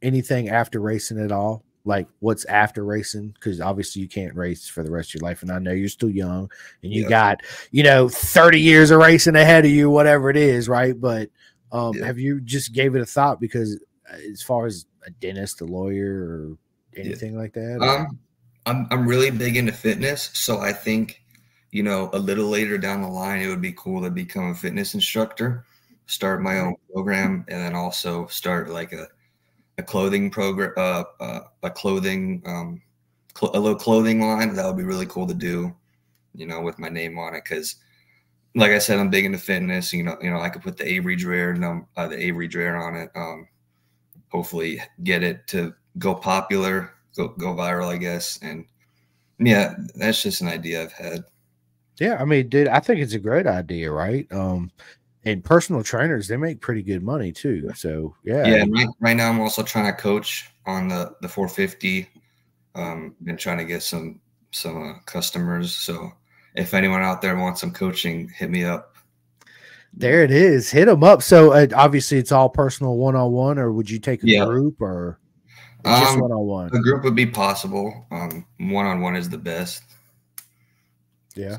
anything after racing at all? like what's after racing because obviously you can't race for the rest of your life and i know you're still young and you yeah. got you know 30 years of racing ahead of you whatever it is right but um, yeah. have you just gave it a thought because uh, as far as a dentist a lawyer or anything yeah. like that um, I'm, I'm really big into fitness so i think you know a little later down the line it would be cool to become a fitness instructor start my own program and then also start like a a clothing program, uh, uh, a clothing um, cl- a little clothing line. That would be really cool to do, you know, with my name on it. Because, like I said, I'm big into fitness. You know, you know, I could put the Avery Dreher, num- uh, the Avery Dreher on it. Um, hopefully, get it to go popular, go go viral, I guess. And yeah, that's just an idea I've had. Yeah, I mean, dude, I think it's a great idea, right? Um, and personal trainers, they make pretty good money too. So yeah, yeah. Right, right now, I'm also trying to coach on the the 450. Um, been trying to get some some uh, customers. So if anyone out there wants some coaching, hit me up. There it is. Hit them up. So uh, obviously, it's all personal one on one, or would you take a yeah. group or just one on one? A group would be possible. Um, one on one is the best. Yeah.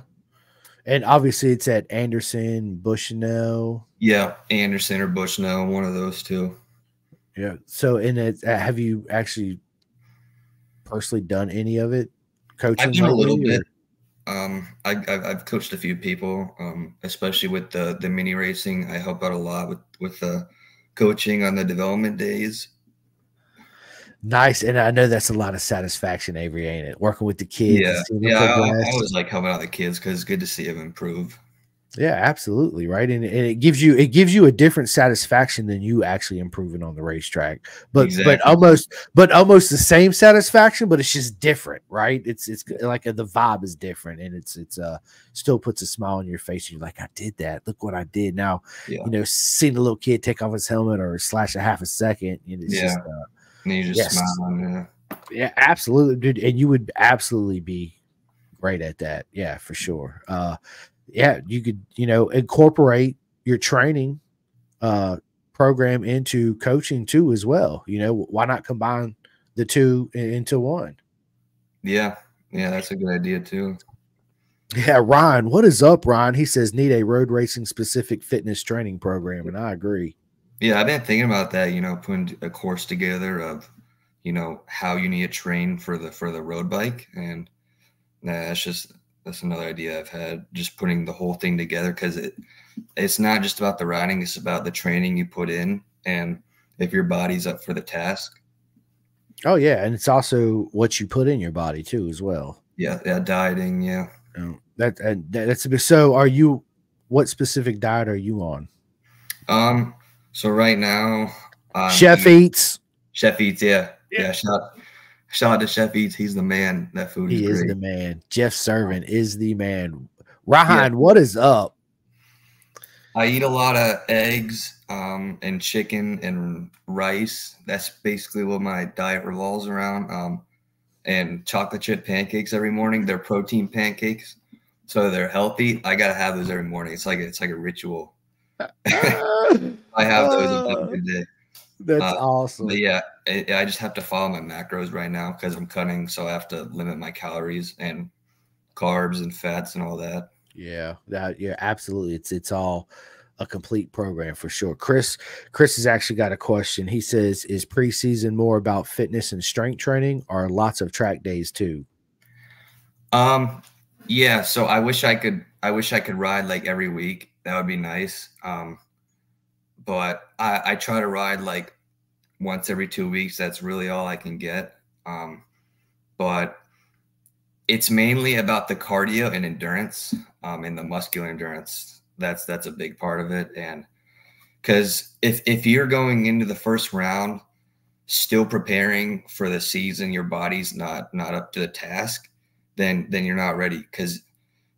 And obviously, it's at Anderson, Bushnell. Yeah, Anderson or Bushnell, one of those two. Yeah. So, in it, uh, have you actually personally done any of it? Coaching? I've done a little or? bit. Um, I, have coached a few people, um, especially with the the mini racing. I help out a lot with with the coaching on the development days. Nice, and I know that's a lot of satisfaction, Avery, ain't it? Working with the kids. Yeah, yeah. I, I was like helping out the kids because it's good to see them improve. Yeah, absolutely, right. And, and it gives you it gives you a different satisfaction than you actually improving on the racetrack. But exactly. but almost but almost the same satisfaction, but it's just different, right? It's it's like a, the vibe is different, and it's it's uh still puts a smile on your face. You're like, I did that. Look what I did. Now, yeah. you know, seeing a little kid take off his helmet or slash a half a second, know, it's yeah. just uh, and you just yes. smile. Yeah. yeah, absolutely, dude. And you would absolutely be great at that. Yeah, for sure. Uh, yeah, you could, you know, incorporate your training uh program into coaching too as well. You know, why not combine the two into one? Yeah, yeah, that's a good idea too. Yeah, Ryan, what is up, Ryan? He says need a road racing specific fitness training program, and I agree. Yeah, I've been thinking about that. You know, putting a course together of, you know, how you need to train for the for the road bike, and that's just that's another idea I've had. Just putting the whole thing together because it it's not just about the riding; it's about the training you put in, and if your body's up for the task. Oh yeah, and it's also what you put in your body too, as well. Yeah, yeah, dieting. Yeah, um, that and that's a bit. So, are you? What specific diet are you on? Um, so right now, um, Chef Eats. Chef Eats, yeah, yeah. yeah shout, shout out to Chef Eats. He's the man. That food he is, is the man. Jeff Servant is the man. Ryan, yeah. what is up? I eat a lot of eggs um, and chicken and rice. That's basically what my diet revolves around. Um, and chocolate chip pancakes every morning. They're protein pancakes, so they're healthy. I gotta have those every morning. It's like it's like a ritual. <laughs> I have those uh, every day. That's uh, awesome. yeah, it, I just have to follow my macros right now because I'm cutting, so I have to limit my calories and carbs and fats and all that. Yeah, that yeah, absolutely. It's it's all a complete program for sure. Chris, Chris has actually got a question. He says, "Is preseason more about fitness and strength training, or lots of track days too?" Um, yeah. So I wish I could. I wish I could ride like every week. That would be nice. Um, but I, I try to ride like once every two weeks. That's really all I can get. Um, but it's mainly about the cardio and endurance um, and the muscular endurance. That's that's a big part of it. And because if if you're going into the first round still preparing for the season, your body's not not up to the task, then then you're not ready because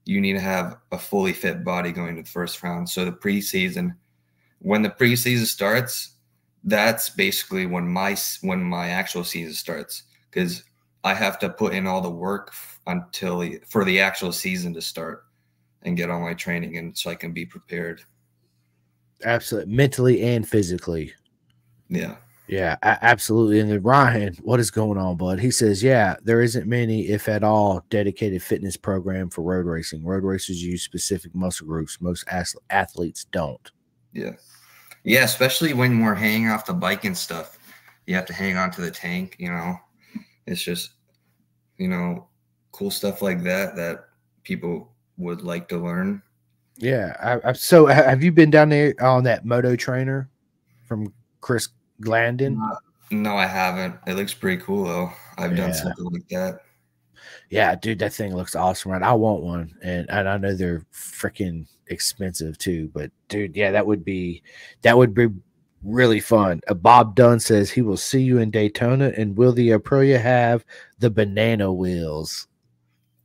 you need to have a fully fit body going to the first round. So the preseason when the preseason starts, that's basically when my when my actual season starts because I have to put in all the work until for the actual season to start and get all my training and so I can be prepared. Absolutely, mentally and physically. Yeah. Yeah, absolutely. And then Ryan, what is going on, bud? He says, yeah, there isn't many, if at all, dedicated fitness program for road racing. Road racers use specific muscle groups. Most athletes don't. Yeah. Yeah, especially when we're hanging off the bike and stuff. You have to hang on to the tank, you know. It's just, you know, cool stuff like that that people would like to learn. Yeah. I, I, so have you been down there on that moto trainer from Chris Glandon? Uh, no, I haven't. It looks pretty cool though. I've yeah. done something like that. Yeah, dude, that thing looks awesome, right? I want one, and and I know they're freaking expensive too, but dude, yeah, that would be that would be really fun. Uh, Bob Dunn says he will see you in Daytona, and will the Aprilia have the banana wheels?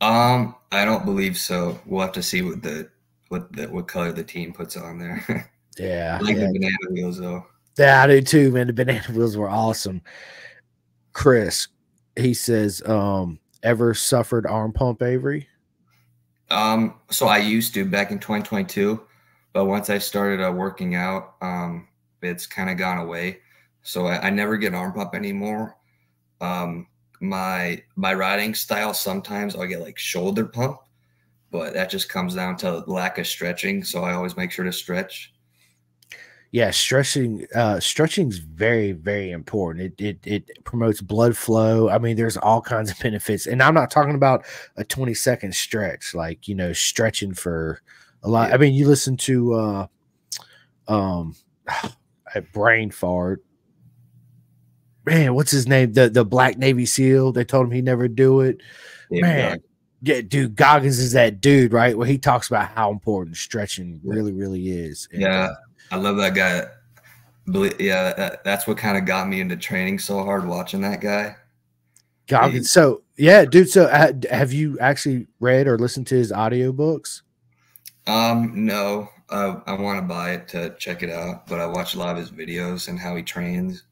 Um, I don't believe so. We'll have to see what the what the what color the team puts on there. <laughs> yeah, I like yeah. the banana wheels though. Yeah, I do too, man. The banana wheels were awesome. Chris, he says, um, ever suffered arm pump, Avery? Um, so I used to back in 2022, but once I started uh, working out, um, it's kind of gone away. So I, I, never get arm pump anymore. Um, my my riding style sometimes I'll get like shoulder pump, but that just comes down to lack of stretching. So I always make sure to stretch. Yeah, stretching uh stretching is very, very important. It, it it promotes blood flow. I mean, there's all kinds of <laughs> benefits. And I'm not talking about a 20 second stretch, like you know, stretching for a lot. Yeah. I mean, you listen to uh um <sighs> a brain fart. Man, what's his name? The the black Navy SEAL. They told him he never do it. Yeah, Man, yeah, dude, Goggins is that dude, right? Where he talks about how important stretching really, really is. And, yeah, uh, I love that guy. Yeah, that, that's what kind of got me into training so hard watching that guy. Goggins. So yeah, dude. So uh, have you actually read or listened to his audiobooks? Um, no, uh, I want to buy it to check it out, but I watch a lot of his videos and how he trains.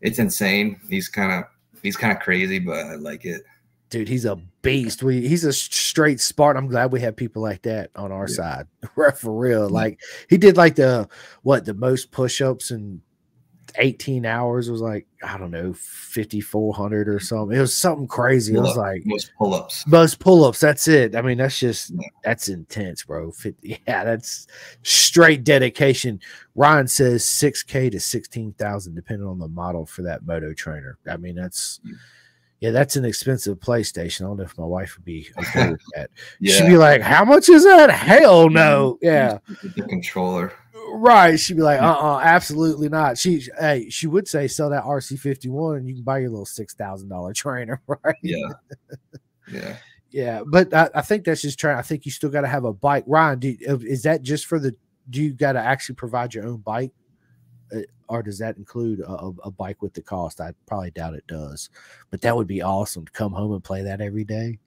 It's insane. He's kind of he's kind of crazy, but I like it. Dude, he's a beast. We he's a straight Spartan. I'm glad we have people like that on our yeah. side. <laughs> For real. Like he did like the what the most push-ups and 18 hours was like I don't know 5400 or something. It was something crazy. It was like most pull-ups. Most pull-ups. That's it. I mean, that's just yeah. that's intense, bro. 50, <laughs> yeah, that's straight dedication. Ryan says 6k to 16,000 depending on the model for that moto trainer. I mean, that's yeah. Yeah, that's an expensive PlayStation. I don't know if my wife would be okay with <laughs> that. yeah. She'd be like, "How much is that?" Hell no. Yeah. The controller. Right. She'd be like, uh uh-uh, uh absolutely not. She hey, she would say sell that RC fifty one and you can buy your little six thousand dollar <laughs> trainer, right? Yeah. Yeah. yeah. But I, I, think that's just trying. I think you still gotta have a bike. Ryan, do, is that just for the do you gotta actually provide your own bike? Uh, or does that include a, a, bike with the cost? I probably doubt it does, but that would be awesome to come home and play that every day.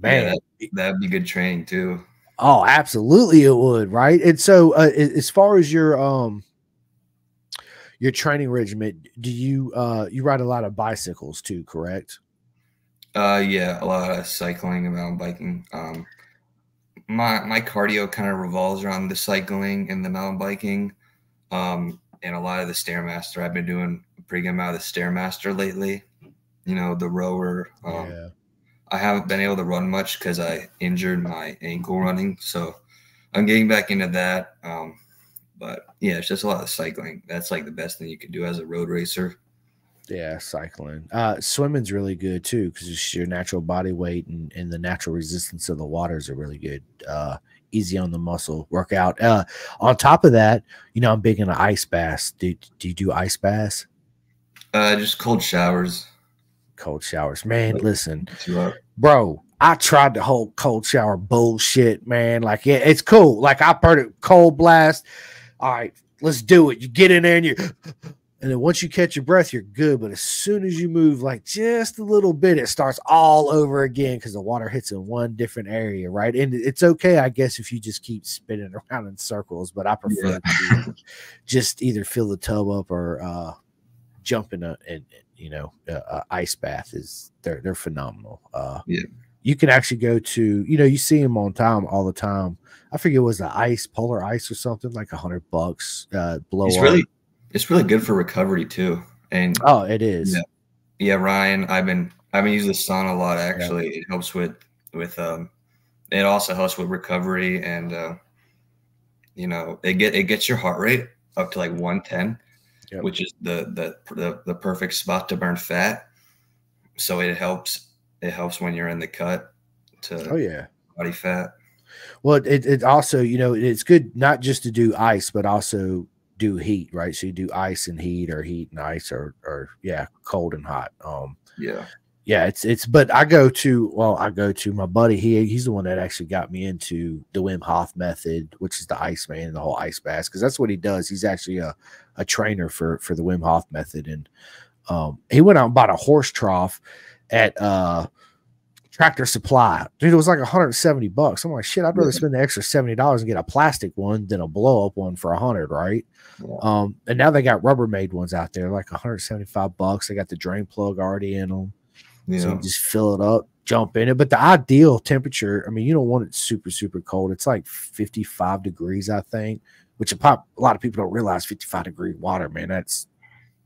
Man, yeah, that, would be good training too. Oh, absolutely, it would, right? And so, uh, as far as your um your training regiment, do you uh you ride a lot of bicycles too? Correct? Uh, yeah, a lot of cycling and mountain biking. Um, my my cardio kind of revolves around the cycling and the mountain biking, um, and a lot of the stairmaster. I've been doing a pretty good amount of the stairmaster lately. You know, the rower. Um, yeah I haven't been able to run much because I injured my ankle running. So I'm getting back into that. Um, but yeah, it's just a lot of cycling. That's like the best thing you can do as a road racer. Yeah, cycling. Uh, swimming's really good too because your natural body weight and, and the natural resistance of the waters are really good. Uh, easy on the muscle workout. Uh, on top of that, you know, I'm big into ice baths. Do, do you do ice baths? Uh, just cold showers cold showers. Man, listen, bro, I tried the whole cold shower bullshit, man. Like, yeah, it's cool. Like, I heard it cold blast. All right, let's do it. You get in there and you, and then once you catch your breath, you're good. But as soon as you move like just a little bit, it starts all over again because the water hits in one different area, right? And it's okay, I guess, if you just keep spinning <laughs> around in circles. But I prefer yeah. to just either fill the tub up or uh, jump in a, and you know, uh, ice bath is they're they're phenomenal. Uh, yeah, you can actually go to you know you see them on time all the time. I forget it was the ice polar ice or something like a hundred bucks. Uh, blow. It's really it's really good for recovery too. And oh, it is. Yeah, yeah, Ryan, I've been I've been using the sun a lot. Actually, yeah. it helps with with um, it also helps with recovery and uh, you know it get it gets your heart rate up to like one ten yep. which is the, the, the the perfect spot to burn fat. So it helps. It helps when you're in the cut to oh yeah body fat. Well, it, it also you know it's good not just to do ice, but also do heat, right? So you do ice and heat, or heat and ice, or or yeah, cold and hot. Um, yeah, yeah, it's it's. But I go to well, I go to my buddy. He he's the one that actually got me into the Wim Hof method, which is the ice man and the whole ice bath, because that's what he does. He's actually a a trainer for for the Wim Hof method, and um, he went out and bought a horse trough at uh Tractor Supply. Dude, it was like 170 bucks. I'm like, shit, I'd rather spend the extra $70 and get a plastic one than a blow up one for a hundred, right? Yeah. Um, and now they got Rubbermaid ones out there, like 175 bucks. They got the drain plug already in them. Yeah. So just fill it up, jump in it. But the ideal temperature, I mean, you don't want it super, super cold. It's like 55 degrees, I think, which a, pop, a lot of people don't realize 55 degree water, man. That's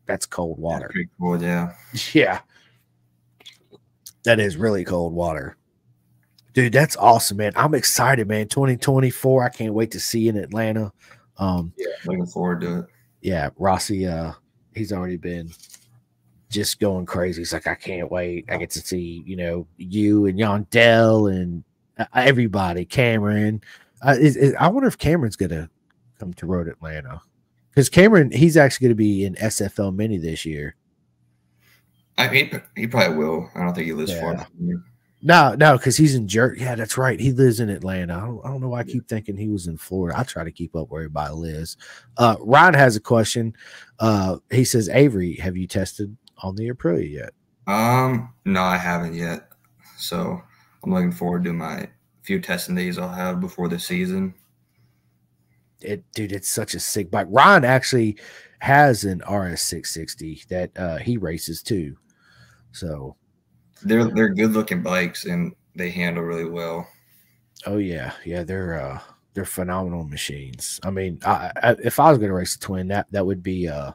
that's cold water. That's cold, yeah. <laughs> Yeah. That is really cold water. Dude, that's awesome, man. I'm excited, man. 2024. I can't wait to see you in Atlanta. Um yeah, looking forward to it. Yeah, Rossi, uh, he's already been just going crazy. He's like, I can't wait. I get to see, you know, you and Yondell and uh, everybody, Cameron. Uh, is, is, I wonder if Cameron's gonna come to Road Atlanta because Cameron, he's actually gonna be in SFL Mini this year. I mean, he probably will. I don't think he lives yeah. far. No, no, because he's in Jer. Yeah, that's right. He lives in Atlanta. I don't, I don't know why I keep thinking he was in Florida. I try to keep up where everybody lives. Uh, Ryan has a question. Uh, he says, Avery, have you tested on the Aprilia yet? Um, no, I haven't yet. So I'm looking forward to my few testing days I'll have before the season. It, dude, it's such a sick bike. Ryan actually has an RS 660 that uh, he races too. So they're they're good looking bikes and they handle really well. Oh yeah, yeah, they're uh they're phenomenal machines. I mean, I, I, if I was going to race a twin, that that would be uh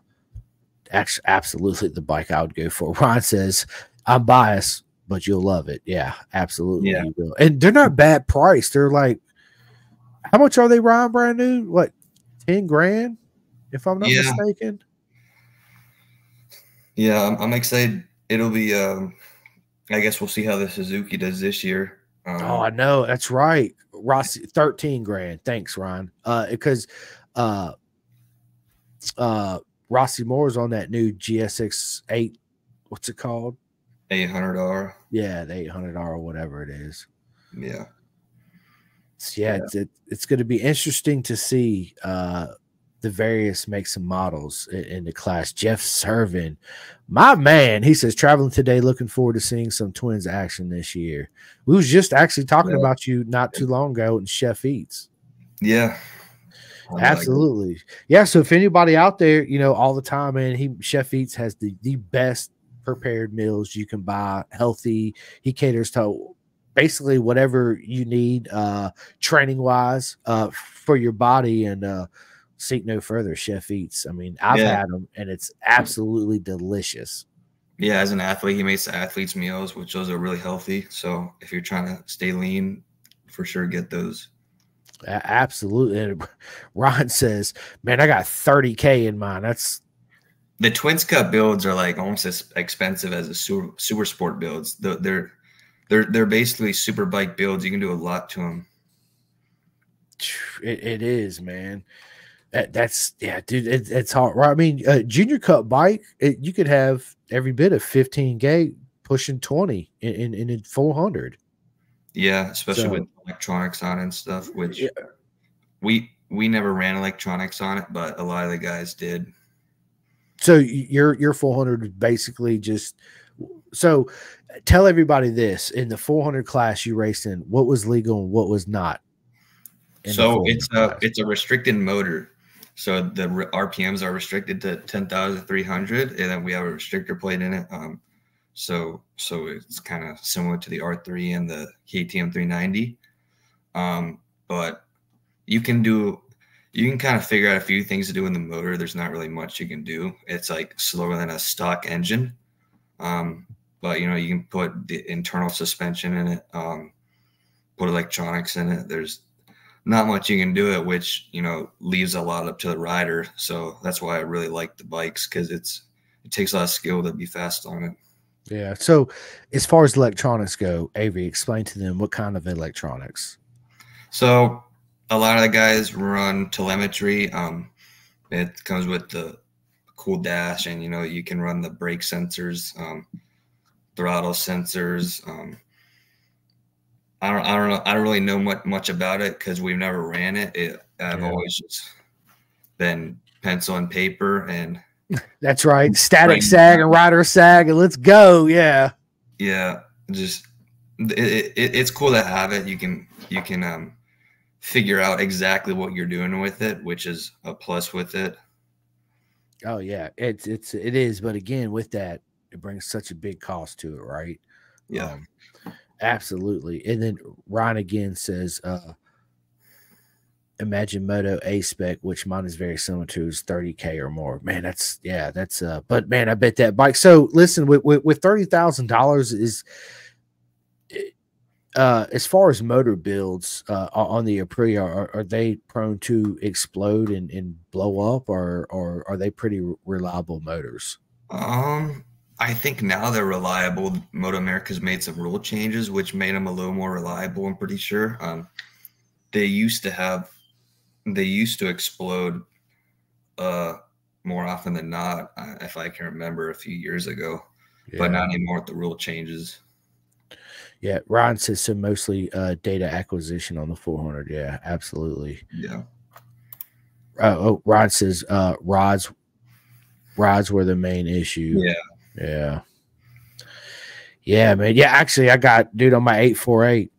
actually absolutely the bike I would go for. <laughs> Ron says I'm biased, but you'll love it. Yeah, absolutely. Yeah. And they're not bad price. They're like, how much are they, Ryan? Brand new? What, ten grand? If I'm not yeah. mistaken. Yeah, I'm, I'm excited it'll be. Um, I guess we'll see how the Suzuki does this year. Um, oh, I know that's right. Rossi, thirteen grand. Thanks, Ron. Uh, because uh, uh, Rossi Moore's on that new GSX eight. What's it called? Eight hundred R. Yeah, the eight hundred R or whatever it is. Yeah. yeah, yeah. It's, it, it's going to be interesting to see uh, the various makes and models in, in, the class. Jeff Servin, my man, he says traveling today, looking forward to seeing some twins action this year. We was just actually talking yeah. about you not too long ago in Chef Eats. Yeah. Absolutely. Like yeah. So if anybody out there, you know, all the time, man, he Chef Eats has the, the best prepared meals you can buy, healthy. He caters to basically whatever you need uh training wise uh for your body and uh seek no further. Chef Eats. I mean, I've yeah. had them and it's absolutely delicious. Yeah, as an athlete, he makes the athletes meals, which those are really healthy. So if you're trying to stay lean, for sure get those. Absolutely. And <laughs> Ron says, "Man, I got 30k in mine. That's the Twins Cup builds are like almost as expensive as the super, super sport builds. They're they're they're basically super bike builds. You can do a lot to them. It, it is, man. That, that's yeah, dude. It, it's hard. Right? I mean, uh, junior cup bike, it, you could have every bit of 15 gate pushing 20 in in, in 400. Yeah, especially so, with electronics on and stuff. Which yeah. we we never ran electronics on it, but a lot of the guys did. So your your 400 is basically just so tell everybody this in the 400 class you raced in what was legal and what was not so it's a class. it's a restricted motor so the RPMs are restricted to 10,300, and then we have a restrictor plate in it. Um, so so it's kind of similar to the R3 and the KTM 390. Um, but you can do you can kind of figure out a few things to do in the motor. There's not really much you can do. It's like slower than a stock engine. Um, but you know, you can put the internal suspension in it, um, put electronics in it. There's not much you can do it, which you know leaves a lot up to the rider. So that's why I really like the bikes because it's it takes a lot of skill to be fast on it. Yeah. So as far as electronics go, Avery, explain to them what kind of electronics. So a lot of the guys run telemetry. Um, it comes with the cool dash, and you know you can run the brake sensors. Um, throttle sensors. Um, I don't I don't know I don't really know much much about it because we've never ran it. it I've yeah. always just been pencil and paper and <laughs> that's right. Static sag and rider sag and let's go. Yeah. Yeah. Just it, it, it's cool to have it. You can you can um figure out exactly what you're doing with it, which is a plus with it. Oh yeah, it's it's it is, but again, with that, it brings such a big cost to it, right? Yeah. Um, absolutely. And then Ron again says, uh Imagine Moto A spec, which mine is very similar to, is 30k or more. Man, that's yeah, that's uh, but man, I bet that bike. So listen, with with, with thirty thousand dollars is uh, as far as motor builds uh, on the Aprilia, are, are, they prone to explode and, and blow up, or or are they pretty reliable motors? Um, I think now they're reliable. MotoAmerica's made some rule changes, which made them a little more reliable. I'm pretty sure. Um, they used to have they used to explode uh, more often than not, uh, if I can remember a few years ago, yeah. but not anymore with the rule changes. Yeah, Ron says so mostly uh, data acquisition on the 400. Yeah, absolutely. Yeah. Uh, oh, Ron says uh, rods rods were the main issue. Yeah. Yeah. Yeah, man. Yeah, actually, I got dude on my 848.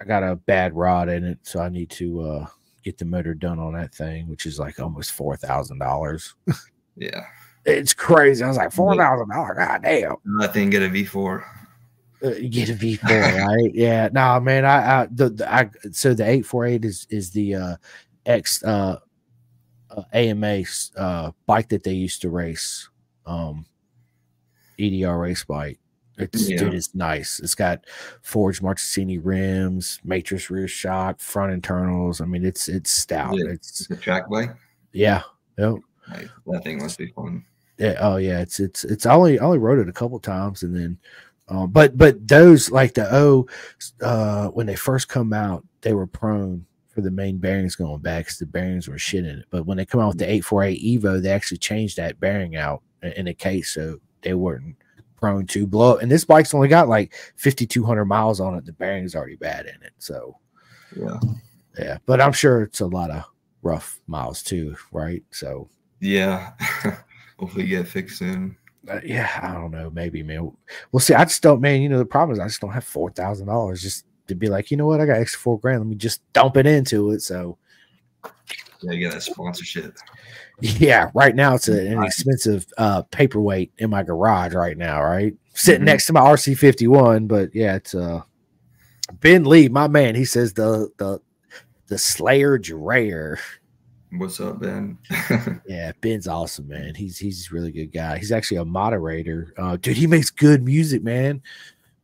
I got a bad rod in it, so I need to uh get the motor done on that thing, which is like almost four thousand dollars. <laughs> Yeah, it's crazy. I was like four thousand dollars. God damn. Nothing get a V four. Uh, get a V four, right? Yeah. No, nah, man. I, I the, the I so the eight four eight is is the uh X uh, uh AMA uh bike that they used to race, um, EDR race bike. It's yeah. dude, it's nice. It's got forged Marchesini rims, matrix rear shock, front internals. I mean, it's it's stout. Yeah, it's a track bike. Yeah. Yep. that thing must be fun. Yeah. Oh yeah. It's it's it's I only I only rode it a couple times and then um, but but those like the O uh when they first come out, they were prone for the main bearings going back because the bearings were shit in it. But when they come out with the 848 Evo, they actually changed that bearing out in a case so they weren't prone to blow And this bike's only got like 5,200 miles on it. The bearing's already bad in it. So, yeah. Yeah. But I'm sure it's a lot of rough miles too, right? So, yeah. <laughs> Hopefully get fixed soon. Uh, yeah. I don't know. Maybe, man. We'll see. I just don't, man. You know, the problem is I just don't have $4,000 just to be like, you know what? I got extra four grand. Let me just dump it into it. So, yeah, get that sponsorship. Yeah, right now it's a, an expensive uh, paperweight in my garage right now, right? Sitting mm-hmm. next to my RC fifty one, but yeah, it's uh Ben Lee, my man. He says the the the Slayer Dreher. What's up, Ben? <laughs> yeah, Ben's awesome, man. He's he's a really good guy. He's actually a moderator. Uh, dude, he makes good music, man.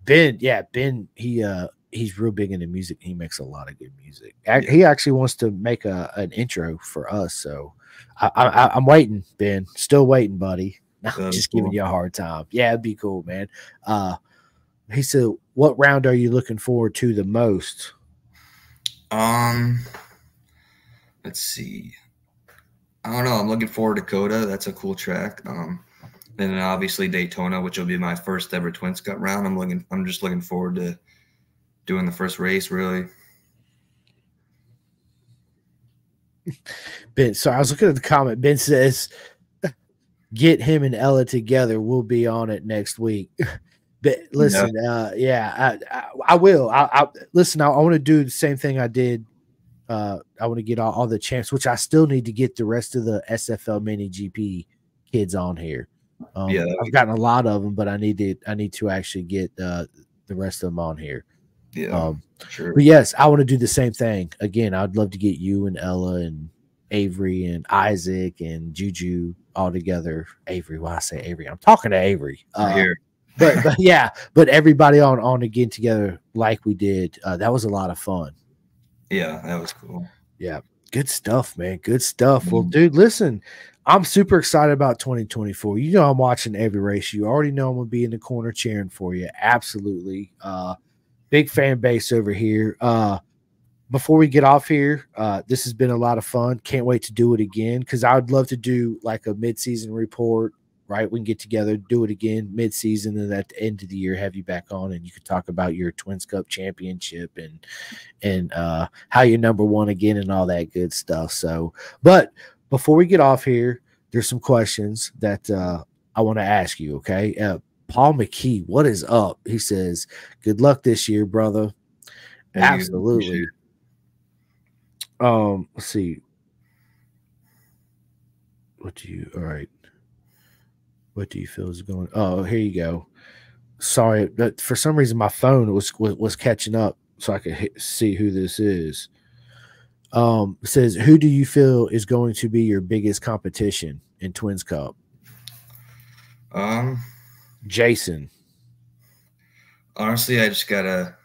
Ben, yeah, Ben, he uh he's real big into music. He makes a lot of good music. He actually wants to make a an intro for us, so I, I, am waiting, Ben. Still waiting, buddy. I'm just cool. giving you a hard time. Yeah, it'd be cool, man. Uh, he said, "What round are you looking forward to the most?" Um, let's see. I don't know. I'm looking forward to COTA. That's a cool track. Um, and then obviously Daytona, which will be my first ever Twins Cup round. I'm looking. I'm just looking forward to doing the first race. Really. Ben, so I was looking at the comment. Ben says, "Get him and Ella together. We'll be on it next week." But listen, yeah, uh, yeah I, I, I, will. I, I listen. I, I want to do the same thing I did. Uh, I want to get all, all the champs, which I still need to get the rest of the SFL Mini GP kids on here. Um, yeah, I've gotten a lot of them, but I need to. I need to actually get uh, the rest of them on here. Yeah, um, sure. But yes, I want to do the same thing again. I'd love to get you and Ella and Avery and Isaac and Juju all together. Avery, why I say Avery? I'm talking to Avery. Uh, here. <laughs> but, but <laughs> yeah, but everybody on on again together like we did. Uh, that was a lot of fun. Yeah, that was cool. Yeah, good stuff, man. Good stuff. Mm-hmm. Well, dude, listen, I'm super excited about 2024. You know, I'm watching every race. You already know I'm gonna be in the corner cheering for you. Absolutely. Uh, big fan base over here. Uh, before we get off here, uh, this has been a lot of fun. Can't wait to do it again because I would love to do like a mid-season report right? We can get together, do it again midseason, and at the end of the year, have you back on, and you can talk about your Twins Cup championship and and uh, how you're number one again and all that good stuff. So, but before we get off here, there's some questions that uh, I want to ask you. Okay, uh, Paul McKee, what is up? He says, "Good luck this year, brother." Absolutely. Um, let's see. What do you? All right. What do you feel is going? Oh, here you go. Sorry, but for some reason my phone was was, was catching up, so I could hit, see who this is. Um, says, who do you feel is going to be your biggest competition in Twins Cup? Um, Jason. Honestly, I just gotta,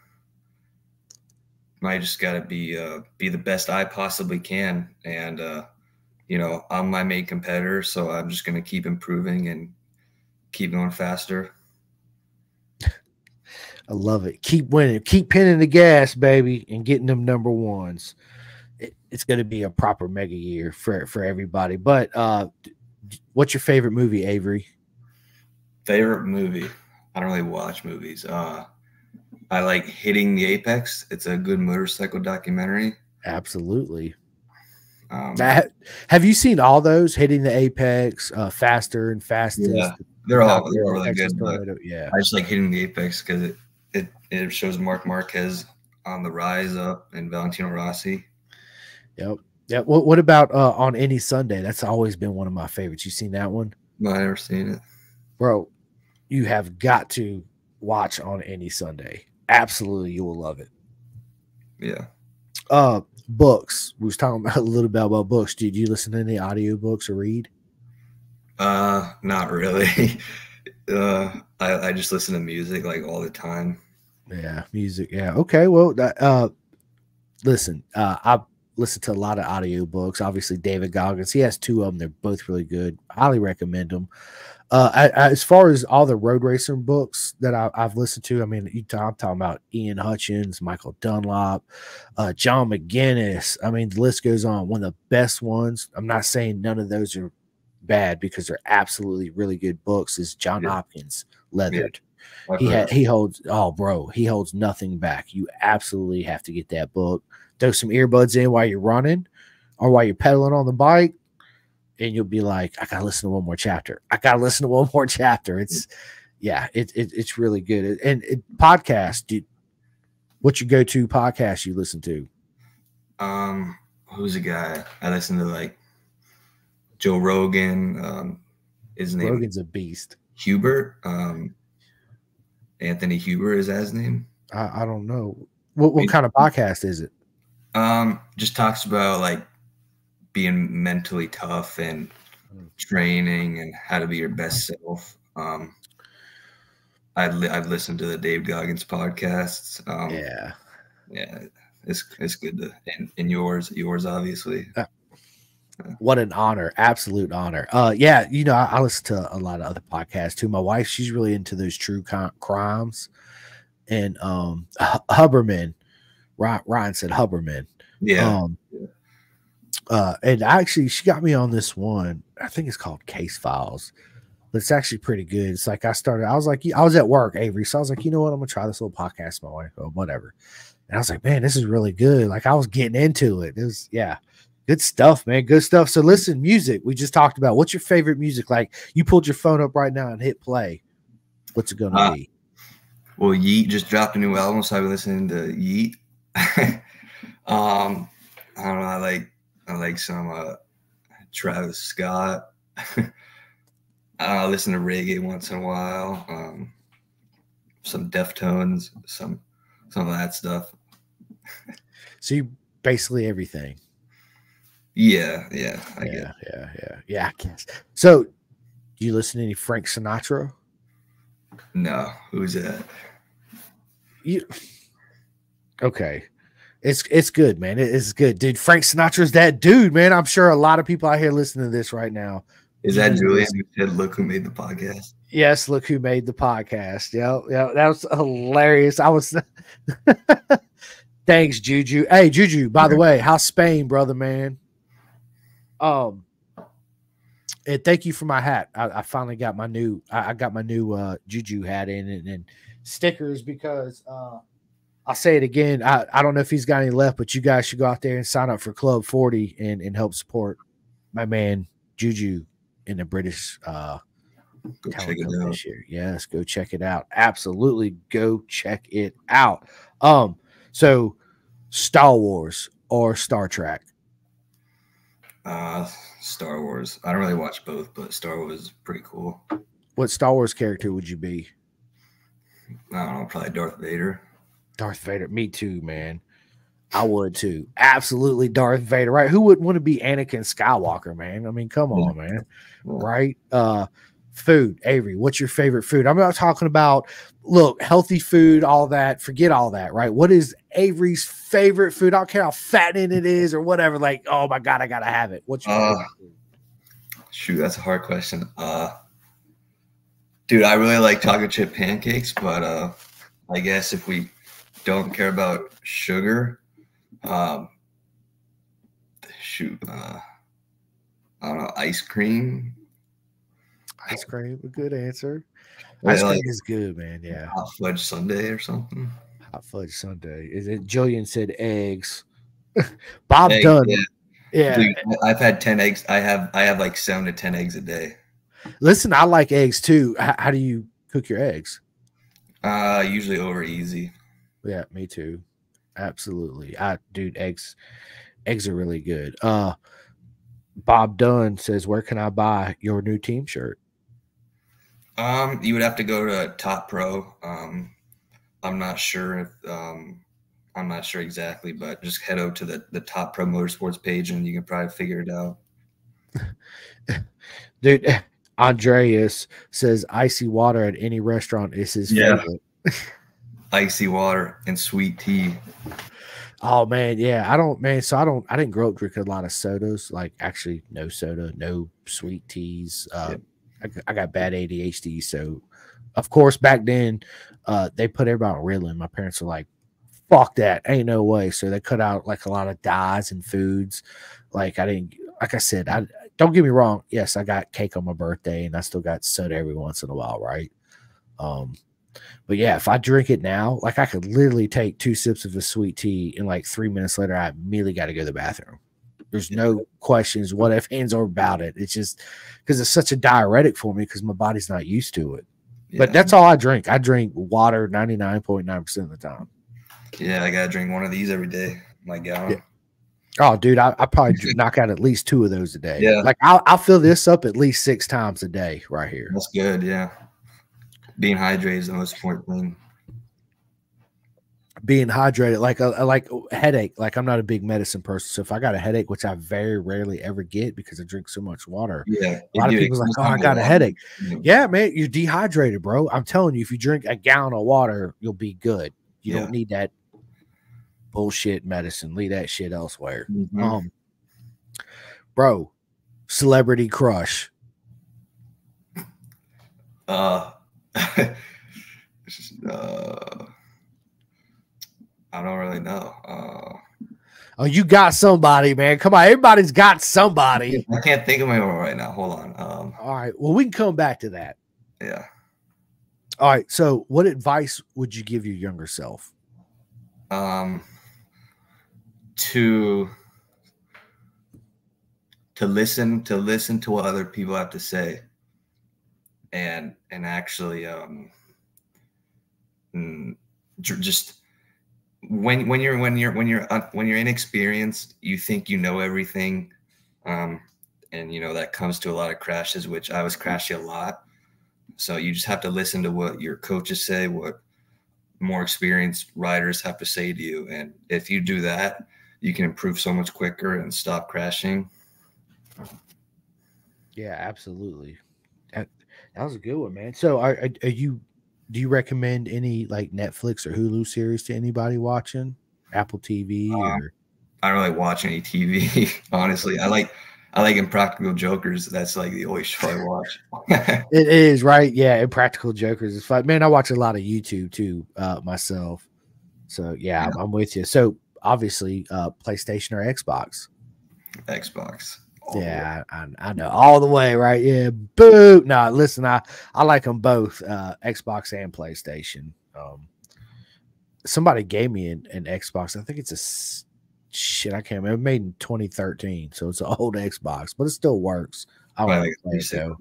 I just gotta be uh, be the best I possibly can, and uh, you know, I'm my main competitor, so I'm just gonna keep improving and keep going faster. I love it. Keep winning. Keep pinning the gas, baby, and getting them number ones. It, it's to be a proper mega year for for everybody. But uh, what's your favorite movie, Avery? Favorite movie? I don't really watch movies. Uh, I like Hitting the Apex. It's a good motorcycle documentary. Absolutely. Um, have you seen all those hitting the apex, uh, faster and fastest? Yeah. They're all they're all really good. yeah, I just like hitting the apex because it, it it shows Marc Marquez on the rise up and Valentino Rossi. Yep. Yeah. What What about uh, on any Sunday? That's always been one of my favorites. You seen that one? No, I never seen it, bro. You have got to watch on any Sunday. Absolutely, you will love it. Yeah. Uh, books. We was talking about <laughs> a little bit about books. Did you listen to any audio books or read? Uh, not really. <laughs> uh, I, I just listen to music like all the time. Yeah, music. Yeah. Okay. Well, uh, listen, uh, I listen to a lot of audio books. Obviously, David Goggins. He has two of them. They're both really good. Highly recommend them. Uh, I, I, as far as all the road racing books that I, have listened to, I mean, you, I'm talking about Ian Hutchins, Michael Dunlop, uh, John McGuinness. I mean, the list goes on. One of the best ones. I'm not saying none of those are bad because they're absolutely really good books is John yeah. Hopkins Leathered. Yeah. He had he holds oh bro, he holds nothing back. You absolutely have to get that book. Throw some earbuds in while you're running or while you're pedaling on the bike, and you'll be like, I gotta listen to one more chapter. I gotta listen to one <laughs> more chapter. It's yeah, it, it it's really good. And it, podcast, dude, what's your go-to podcast you listen to? Um, who's a guy I listen to like Joe Rogan. Um, his name Rogan's a beast. Hubert. Um, Anthony Huber is that his name? I, I don't know. What what kind of podcast is it? Um, just talks about like being mentally tough and training and how to be your best self. Um, I'd li- I've listened to the Dave Goggins podcasts. Um, yeah, yeah, it's it's good to and, and yours yours obviously. Uh, what an honor, absolute honor. Uh, yeah, you know, I, I, listen to a lot of other podcasts too. My wife, she's really into those true crimes, and um, Huberman, Ryan said Huberman. Yeah. Um, uh, and actually, she got me on this one. I think it's called Case Files. But it's actually pretty good. It's like I started. I was like, I was at work, Avery. So I was like, you know what? I'm gonna try this little podcast. My wife, or whatever. And I was like, man, this is really good. Like I was getting into it. It was, yeah. Good stuff, man. Good stuff. So listen, music. We just talked about. What's your favorite music? Like you pulled your phone up right now and hit play. What's it gonna uh, be? Well, Yeat just dropped a new album, so I've been listening to Yeat. <laughs> um, I don't know. I like I like some uh, Travis Scott. <laughs> I listen to reggae once in a while. Um, some Deftones, some some of that stuff. <laughs> so you basically everything. Yeah, yeah, I yeah, get. yeah, yeah, yeah. I guess. So, do you listen to any Frank Sinatra? No, who's that? You okay? It's it's good, man. It is good, dude. Frank Sinatra's that dude, man. I'm sure a lot of people out here listening to this right now. Is that Julian who said, "Look who made the podcast"? Yes, look who made the podcast. Yeah, yeah, that was hilarious. I was. <laughs> Thanks, Juju. Hey, Juju. By the way, how's Spain, brother, man? Um, And thank you for my hat. I, I finally got my new. I, I, got my new uh, Juju hat in and, and stickers because uh, I'll say it again. I, I don't know if he's got any left, but you guys should go out there and sign up for Club 40 and, and help support my man Juju in the British uh, Go check it out. This year. Yes, go check it out. Absolutely, go check it out. Um, so Star Wars or Star Trek? Uh, Star Wars. I don't really watch both, but Star Wars is pretty cool. What Star Wars character would you be? I don't know, probably Darth Vader. Darth Vader. Me too, man. I would too. Absolutely Darth Vader, right? Who wouldn't want to be Anakin Skywalker, man? I mean, come on, man. Right? Uh food avery what's your favorite food i'm not talking about look healthy food all that forget all that right what is avery's favorite food i don't care how fattening it is or whatever like oh my god i gotta have it what's your uh, shoot that's a hard question uh dude i really like chocolate chip pancakes but uh i guess if we don't care about sugar um shoot uh i don't know ice cream Ice cream, a good answer. Ice cream like, is good, man. Yeah. Hot fudge sundae or something. Hot fudge sundae. Is it Jillian said eggs? <laughs> Bob eggs, Dunn. Yeah. yeah. Dude, I've had 10 eggs. I have I have like seven to 10 eggs a day. Listen, I like eggs too. How, how do you cook your eggs? Uh usually over easy. Yeah, me too. Absolutely. I dude, eggs eggs are really good. Uh Bob Dunn says, Where can I buy your new team shirt? Um, you would have to go to Top Pro. Um, I'm not sure if um, I'm not sure exactly, but just head over to the the Top Pro Motorsports page and you can probably figure it out. <laughs> Dude, Andreas says icy water at any restaurant is his yeah. favorite. <laughs> icy water and sweet tea. Oh man, yeah. I don't man, so I don't I didn't grow up drinking a lot of sodas, like actually no soda, no sweet teas. Uh, yeah. I, I, got bad ADHD. So, of course, back then, uh, they put everybody on Ritalin. My parents were like, fuck that. Ain't no way. So they cut out like a lot of dyes and foods. Like, I didn't, like I said, I don't get me wrong. Yes, I got cake on my birthday and I still got soda every once in a while, right? Um, but yeah, if I drink it now, like I could literally take two sips of a sweet tea and like three minutes later, I immediately got to go to the bathroom. There's no questions, what if hands are about it. It's just because it's such a diuretic for me because my body's not used to it. Yeah. But that's all I drink. I drink water 99.9% of the time. Yeah, I gotta drink one of these every day. My God. Yeah. Oh, dude, I, I probably <laughs> knock out at least two of those a day. Yeah. Like I'll, I'll fill this up at least six times a day right here. That's good. Yeah. Being hydrated is the most important thing being hydrated like a, a, like a headache like i'm not a big medicine person so if i got a headache which i very rarely ever get because i drink so much water yeah a lot of people's like oh i got a headache yeah. yeah. man you're dehydrated bro i'm telling you if you drink a gallon of water you'll be good you yeah. don't need that bullshit medicine leave that shit elsewhere mm-hmm. um bro celebrity crush uh <laughs> uh I don't really know. Uh, oh, you got somebody, man. Come on, everybody's got somebody. I can't think of anyone right now. Hold on. Um, All right. Well, we can come back to that. Yeah. All right. So, what advice would you give your younger self? Um, to to listen to listen to what other people have to say, and and actually um, mm, just when when you're when you're when you're uh, when you're inexperienced, you think you know everything, um, and you know that comes to a lot of crashes. Which I was crashing a lot, so you just have to listen to what your coaches say, what more experienced riders have to say to you, and if you do that, you can improve so much quicker and stop crashing. Yeah, absolutely. That, was a good one, man. So, are, are you do you recommend any like Netflix or Hulu series to anybody watching? Apple TV uh, or I don't really watch any TV, <laughs> honestly. I like I like Impractical Jokers. That's like the only show I watch. <laughs> it is right, yeah. Impractical Jokers is fun. Man, I watch a lot of YouTube too uh, myself. So yeah, yeah. I'm, I'm, with you. So obviously, uh, PlayStation or Xbox? Xbox. Yeah, I, I, know all the way, right? Yeah, boo. No, listen, I I like them both, uh, Xbox and PlayStation. Um, somebody gave me an, an Xbox. I think it's a shit. I can't remember. Made in 2013, so it's an old Xbox, but it still works. I want to play so.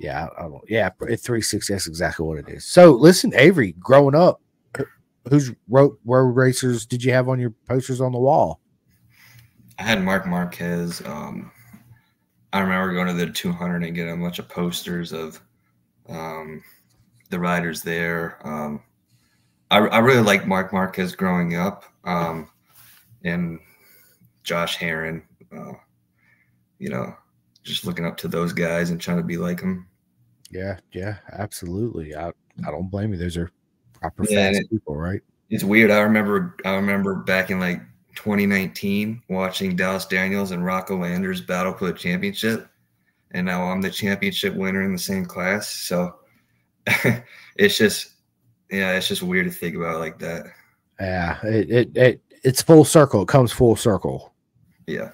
Yeah, I don't. Yeah, 360. That's exactly what it is. So, listen, Avery, growing up, who's wrote road racers did you have on your posters on the wall? I had Marc Marquez. Um, I remember going to the 200 and getting a bunch of posters of um, the riders there. Um, I, I really liked Marc Marquez growing up, um, and Josh Herrin. Uh, you know, just looking up to those guys and trying to be like them. Yeah, yeah, absolutely. I I don't blame you. Those are proper yeah, it, people, right? It's weird. I remember I remember back in like 2019 watching Dallas Daniels and Rocco Landers battle for the championship, and now I'm the championship winner in the same class. So <laughs> it's just yeah, it's just weird to think about like that. Yeah, it, it it it's full circle. It comes full circle. Yeah.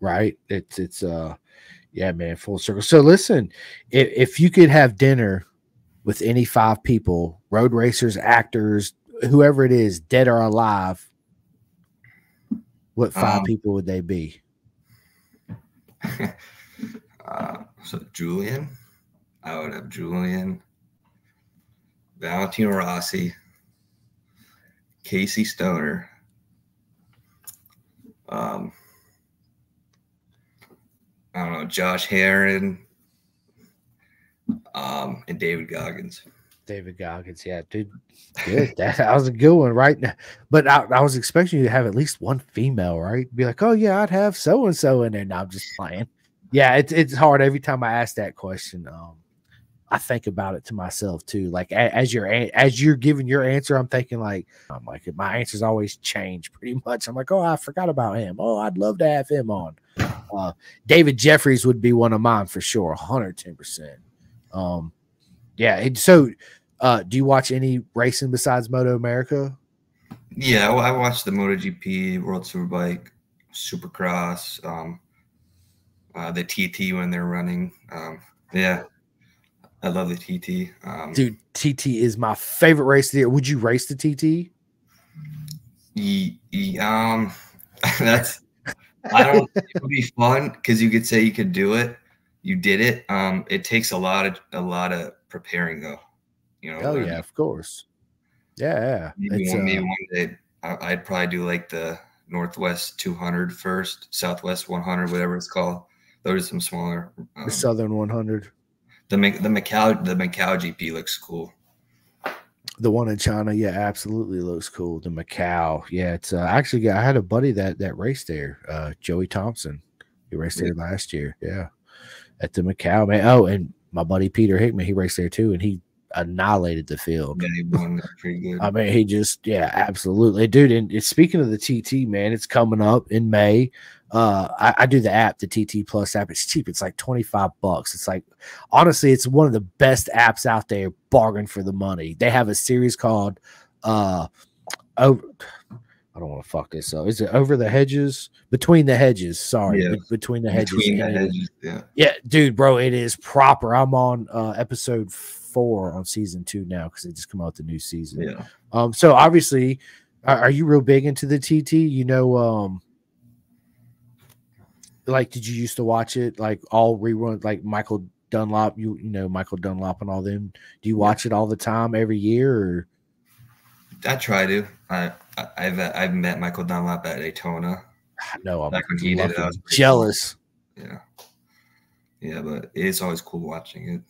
Right. It's it's uh yeah, man, full circle. So listen, if, if you could have dinner with any five people, road racers, actors, whoever it is, dead or alive, what five um, people would they be? <laughs> uh, so Julian, I would have Julian, Valentino Rossi, Casey Stoner, um, I don't know, Josh Herrin, um, and David Goggins. David Goggins, yeah, dude, good. <laughs> that, that was a good one, right? But I, I, was expecting you to have at least one female, right? Be like, oh yeah, I'd have so and so in there. Now I'm just playing. Yeah, it's it's hard every time I ask that question. Um, I think about it to myself too. Like as you're as you're giving your answer, I'm thinking like I'm like my answers always change <laughs> pretty much. I'm like, oh, I forgot about him. Oh, I'd love to have him on. Uh, David Jefferies would be one of mine for sure, 110. percent Um, yeah. So, uh, do you watch any racing besides MotoAmerica? Yeah, I watch the MotoGP, World Superbike, Supercross, um, uh, the TT when they're running. Um, yeah, I love the TT. Um, Dude, TT is my favorite race of the year. Would you race the TT? um, <laughs> that's I don't. it would be fun because you could say you could do it. You did it. Um, it takes a lot of a lot of preparing though. You know. Oh yeah, of course. Yeah, yeah. Maybe, one, uh, maybe one day I'd probably do like the Northwest 200 first, Southwest 100, whatever it's called. Those are some smaller. Um, the Southern 100. The the Macau the Macau GP looks cool. The one in China, yeah, absolutely looks cool. The Macau, yeah, it's uh, actually I had a buddy that that raced there, uh, Joey Thompson. He raced yeah. there last year, yeah, at the Macau man. Oh, and my buddy Peter Hickman, he raced there too, and he annihilated the field. Yeah, he won. Pretty good. I mean, he just yeah, absolutely, dude. And speaking of the TT, man, it's coming up in May. Uh I, I, do the app the tt plus app. It's cheap. It's like 25 bucks. It's like honestly it's one of the best apps out there bargain for the money. They have a series called uh over i don't want to fuck this up. Is it over the hedges? Between the hedges sorry. Yeah. between the hedges, between the hedges yeah. Yeah dude bro it is proper. I'm on uh episode four on season two now because they just come out the new season yeah um so obviously are, are you real big into the tt you know um like did you used to watch it like all rerun like Michael Dunlop, you you know Michael Dunlop and all them. Do you watch it all the time every year or I try to. I I've I've met Michael Dunlop at Daytona. No, I'm when he did it, jealous. Cool. Yeah. Yeah, but it's always cool watching it.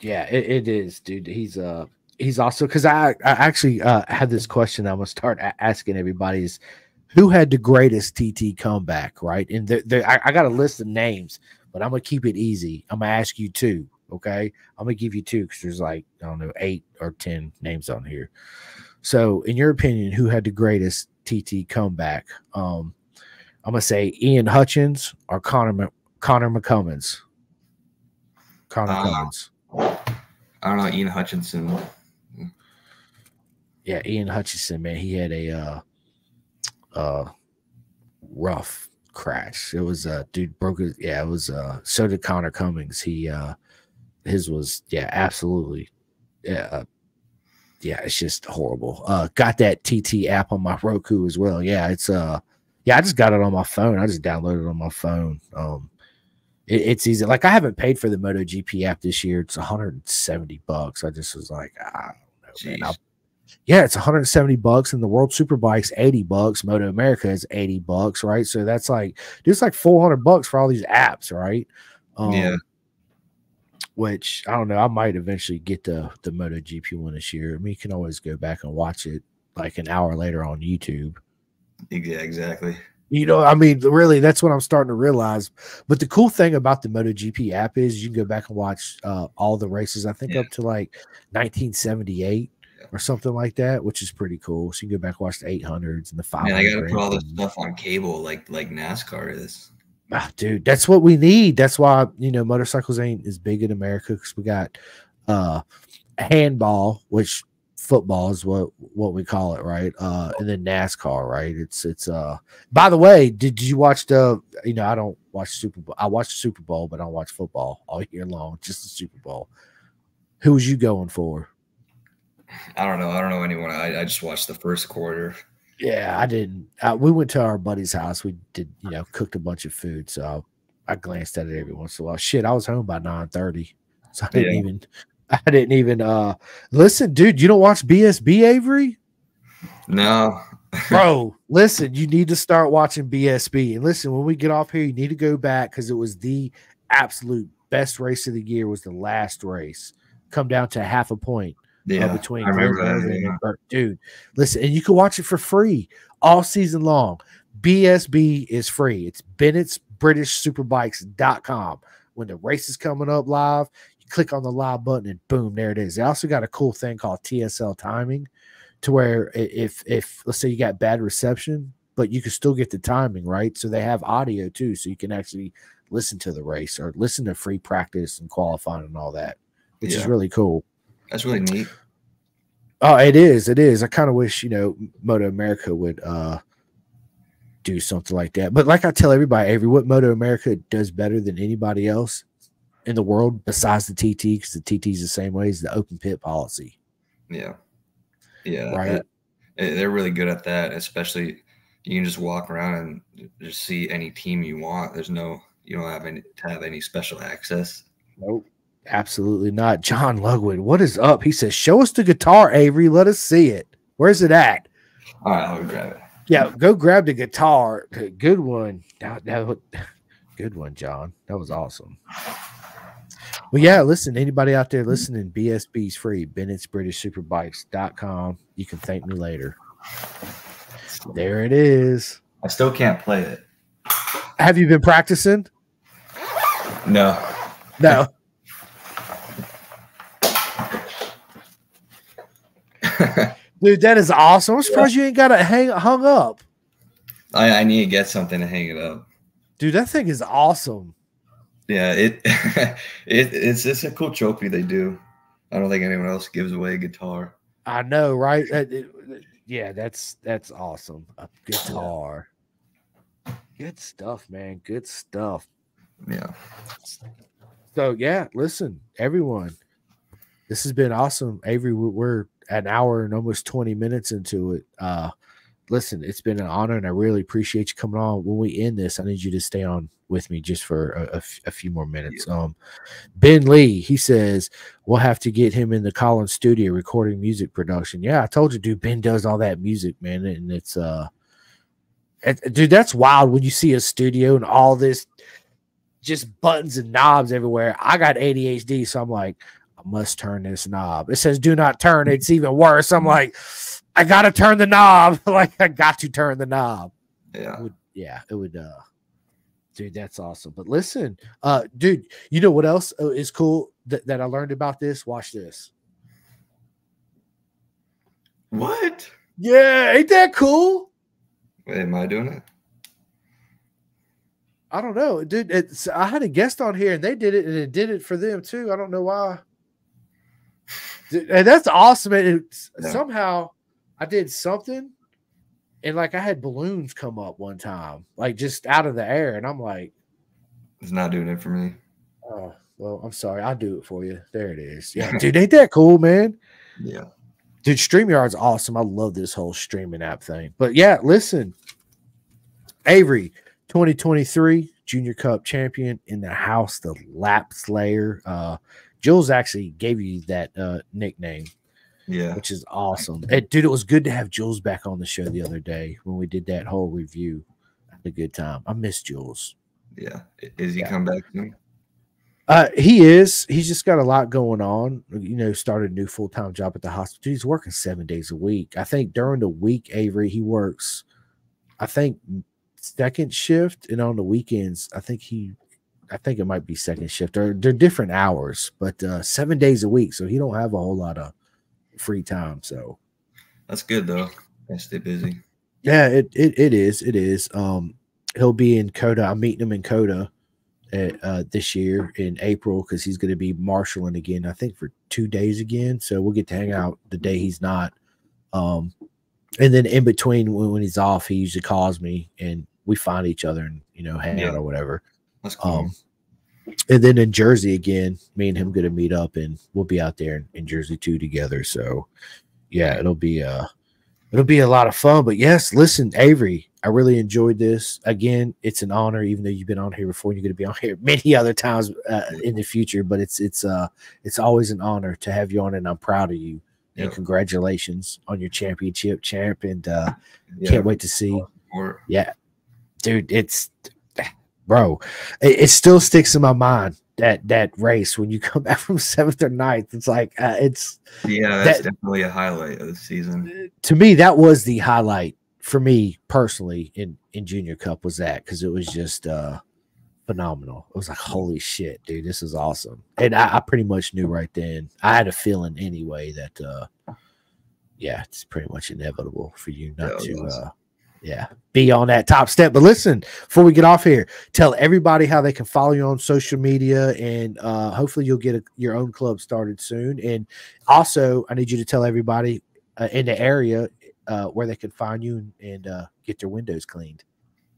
Yeah, it, it is, dude. He's uh he's also because I I actually uh had this question I'm gonna start asking everybody is who had the greatest TT comeback, right? And I, I got a list of names, but I'm gonna keep it easy. I'm gonna ask you two. Okay, I'm gonna give you two because there's like I don't know eight or ten names on here. So, in your opinion, who had the greatest TT comeback? Um, I'm gonna say Ian Hutchins or Connor Connor McCummins. Connor uh, Cummins. I don't know Ian Hutchinson. Yeah, Ian Hutchinson, man, he had a uh, uh, rough crash. It was uh dude broke his yeah, it was uh so did Connor Cummins. He uh his was yeah, absolutely yeah, uh, yeah, it's just horrible. Uh got that TT app on my Roku as well. Yeah, it's uh yeah, I just got it on my phone. I just downloaded it on my phone. Um it, it's easy. Like I haven't paid for the MotoGP app this year. It's 170 bucks. I just was like, I don't know, man. yeah, it's 170 bucks, and the World Superbike's 80 bucks. MotoAmerica is 80 bucks, right? So that's like just like 400 bucks for all these apps, right? Um, yeah. Which I don't know. I might eventually get the the MotoGP one this year. I mean, you can always go back and watch it like an hour later on YouTube. Yeah, exactly. You know, I mean, really, that's what I'm starting to realize. But the cool thing about the MotoGP app is you can go back and watch uh, all the races. I think yeah. up to like 1978 yeah. or something like that, which is pretty cool. So you can go back and watch the 800s and the 500s. Yeah, I got to put all this stuff on cable, like like NASCAR is. Ah, dude, that's what we need. That's why you know motorcycles ain't as big in America because we got uh handball, which football is what what we call it, right? Uh, and then NASCAR, right? It's it's uh. By the way, did you watch the? You know, I don't watch Super Bowl. I watch the Super Bowl, but I don't watch football all year long. Just the Super Bowl. Who was you going for? I don't know. I don't know anyone. I, I just watched the first quarter. Yeah, I didn't. Uh, we went to our buddy's house. We did, you know, cooked a bunch of food. So I, I glanced at it every once in a while. Shit, I was home by nine thirty, so I didn't yeah. even <laughs> I didn't even uh listen, dude. You don't watch BSB Avery? No. <laughs> Bro, listen, you need to start watching BSB. And listen, when we get off here, you need to go back because it was the absolute best race of the year, was the last race. Come down to half a point uh, yeah, uh, between I remember that, yeah. and Bert. Dude, listen, and you can watch it for free all season long. BSB is free. It's Bennett's British Superbikes.com. When the race is coming up live, click on the live button and boom, there it is. They also got a cool thing called TSL timing to where if if let's say you got bad reception, but you can still get the timing, right? So they have audio too, so you can actually listen to the race or listen to free practice and qualifying and all that, which yeah. is really cool. That's really neat. Oh, it is. It is. I kind of wish, you know, MotoAmerica would uh do something like that. But like I tell everybody, every what MotoAmerica does better than anybody else in the world besides the TT, because the TT is the same way as the open pit policy. Yeah. Yeah. Right. Eh, they're really good at that, especially you can just walk around and just see any team you want. There's no, you don't have any to have any special access. Nope. Absolutely not. John Lugwood, what is up? He says, Show us the guitar, Avery. Let us see it. Where's it at? All right, I'll grab it. Yeah, go grab the guitar. Good one. That, that, <laughs> good one, John. That was awesome. Well, yeah, listen, anybody out there listening, BSB's free, Bennett's British Superbikes.com. You can thank me later. There it is. I still can't play it. Have you been practicing? No. No. <laughs> Dude, that is awesome. I'm surprised yeah. you ain't got it hang hung up. I, I need to get something to hang it up. Dude, that thing is awesome yeah, it, <laughs> it it's it's a cool trophy they do. I don't think anyone else gives away a guitar. I know, right? yeah, that's that's awesome. A guitar. Good stuff, man. Good stuff. Yeah. So yeah, listen, everyone. This has been awesome. Avery, we're an hour and almost 20 minutes into it. Uh listen, it's been an honor and I really appreciate you coming on. When we end this, I need you to stay on with me just for a, a few more minutes. Yeah. Um, Ben Lee, he says we'll have to get him in the Collins studio recording music production. Yeah, I told you, dude. Ben does all that music, man, and it's uh, it, dude, that's wild when you see a studio and all this just buttons and knobs everywhere. I got ADHD, so I'm like, I must turn this knob. It says do not turn. It's even worse. I'm like, I gotta turn the knob. <laughs> like I got to turn the knob. Yeah. It would, yeah, it would uh dude that's awesome but listen uh dude you know what else uh, is cool that, that i learned about this? Watch this. What? Yeah ain't that cool? Wait, am i doing it? I don't know dude it's i had a guest on here and they did it and it did it for them too i don't know why. And that's awesome and yeah. somehow i did something and like I had balloons come up one time, like just out of the air, and I'm like, it's not doing it for me. Oh well, I'm sorry. I'll do it for you. There it is. Yeah, dude, ain't that cool, man? <laughs> Yeah. Dude, StreamYard's awesome. I love this whole streaming app thing. But yeah, listen, Avery, 2023 Junior Cup champion in the house, the Lap Slayer. Uh, Jules actually gave you that uh, nickname. Yeah. Which is awesome. dude, it was good to have Jules back on the show the other day when we did that whole review. Had a good time. I miss Jules. Yeah. Is he yeah. come back soon? Uh, he is. He's just got a lot going on. You know, started a new full time job at the hospital. He's working seven days a week. I think during the week, Avery, he works, I think, second shift. And on the weekends, I think he, I think it might be second shift or they're different hours, but uh, seven days a week. So he don't have a whole lot of free time. So that's good though. I stay busy. Yeah, it, it, it is. It is. Um, he'll be in COTA. I'm meeting him in COTA at, uh, this year in April because he's going to be marshaling again. I think for two days again. So we'll get to hang out the day he's not. Um, and then in between when, when he's off, he usually calls me and we find each other and you know hang yeah. out or whatever. That's cool. Um, and then in Jersey again, me and him going to meet up and we'll be out there in, in Jersey too together. So yeah, it'll be uh it'll be a lot of fun. But yes, listen, Avery, I really enjoyed this. Again, it's an honor, even though you've been on here before. You're going to be on here <laughs> many other times uh, in the future, but it's it's uh it's always an honor to have you on, and I'm proud of you. Yep. And congratulations on your championship, champ, and uh, yeah. can't wait to see. Yeah, dude, it's bro, it, it, still sticks in my mind that that race when you <laughs> come back from seventh or ninth. It's like uh, it's yeah, that's that, definitely a highlight of the season. To me, that was the highlight for me personally in in junior cup was that because it was just uh phenomenal it was like holy shit dude this is awesome and I, I, pretty much knew right then i had a feeling anyway that uh yeah it's pretty much inevitable for you not to awesome. uh yeah be on that top step but listen before we get off here tell everybody how they can follow you on social media and uh hopefully you'll get a, your own club started soon and also i need you to tell everybody uh, in the area uh, where they can find you and, and uh, get their windows cleaned.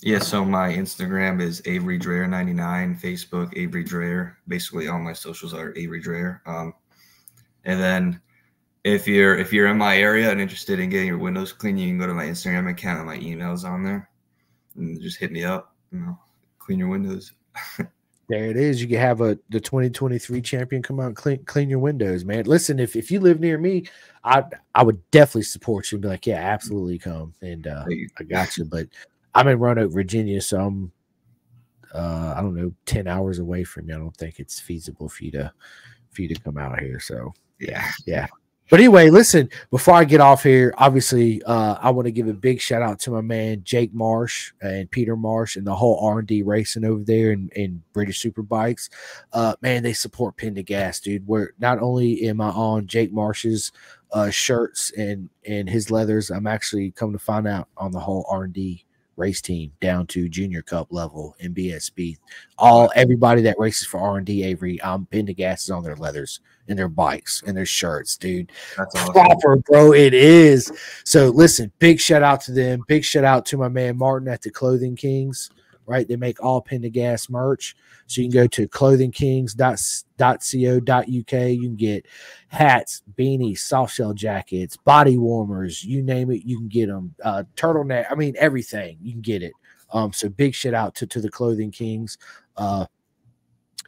Yeah, so my Instagram is Avery Dreher 99, Facebook Avery Dreher. Basically, all my socials are Avery Dreher. Um, and then if you're if you're in my area and interested in getting your windows clean, you can go to my Instagram account and my emails on there, and just hit me up. You know, clean your windows. <laughs> There it is. You can have a the 2023 champion come out and clean clean your windows, man. Listen, if, if you live near me, I I would definitely support you and be like, yeah, absolutely come. And uh, I got you. But I'm in Roanoke, Virginia, so I'm uh, I don't know, 10 hours away from you. I don't think it's feasible for you to for you to come out here. So yeah, yeah. But anyway, listen, before I get off here, obviously, uh, I want to give a big shout out to my man Jake Marsh and Peter Marsh and the whole R&D racing over there in British Superbikes. Uh, man, they support Pin to Gas, dude. Where not only am I on Jake Marsh's uh, shirts and and his leathers, I'm actually come to find out on the whole R&D race team down to junior cup level in BSB. All everybody that races for R and D Avery, um, I'm pinned to gases on their leathers and their bikes and their shirts, dude. That's awesome. proper, bro. It is. So listen, big shout out to them. Big shout out to my man Martin at the Clothing Kings. Right, they make all pin to gas merch. So you can go to clothingkings.co.uk. You can get hats, beanies, soft shell jackets, body warmers, you name it, you can get them. Uh, turtleneck, I mean, everything, you can get it. Um, so big shit out to, to the Clothing Kings. Uh,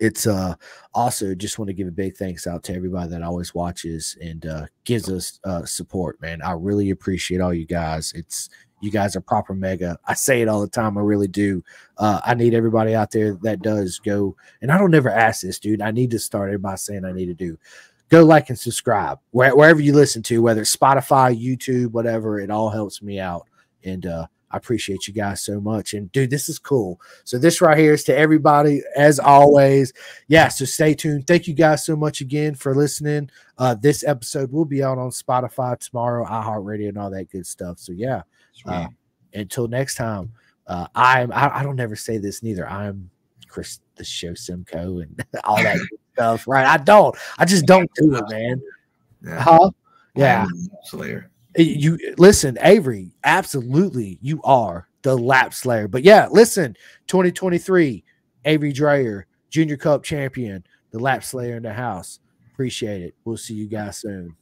it's uh also just want to give a big thanks out to everybody that always watches and uh gives us uh support man i really appreciate all you guys it's you guys are proper mega. I say it all the time. I really do. Uh, I need everybody out there that does go. And I don't never ask this, dude. I need to start everybody saying I need to do. Go like and subscribe Where, wherever you listen to, whether it's Spotify, YouTube, whatever. It all helps me out. And uh, I appreciate you guys so much. And dude, this is cool. So this right here is to everybody, as always. Yeah, so stay tuned. Thank you guys so much again for listening. Uh, this episode will be out on Spotify tomorrow, iHeartRadio, and all that good stuff. So yeah, uh, until next time, uh, I'm I, I, don't never say this neither. I'm Chris the show Simcoe and <laughs> all that <laughs> stuff. Right. I don't. I just don't do it, man. Yeah. Huh? Yeah. Slayer. You listen, Avery, absolutely, you are the lap slayer. But yeah, listen, 2023, Avery Dreher, Junior Cup champion, the lap slayer in the house. Appreciate it. We'll see you guys soon.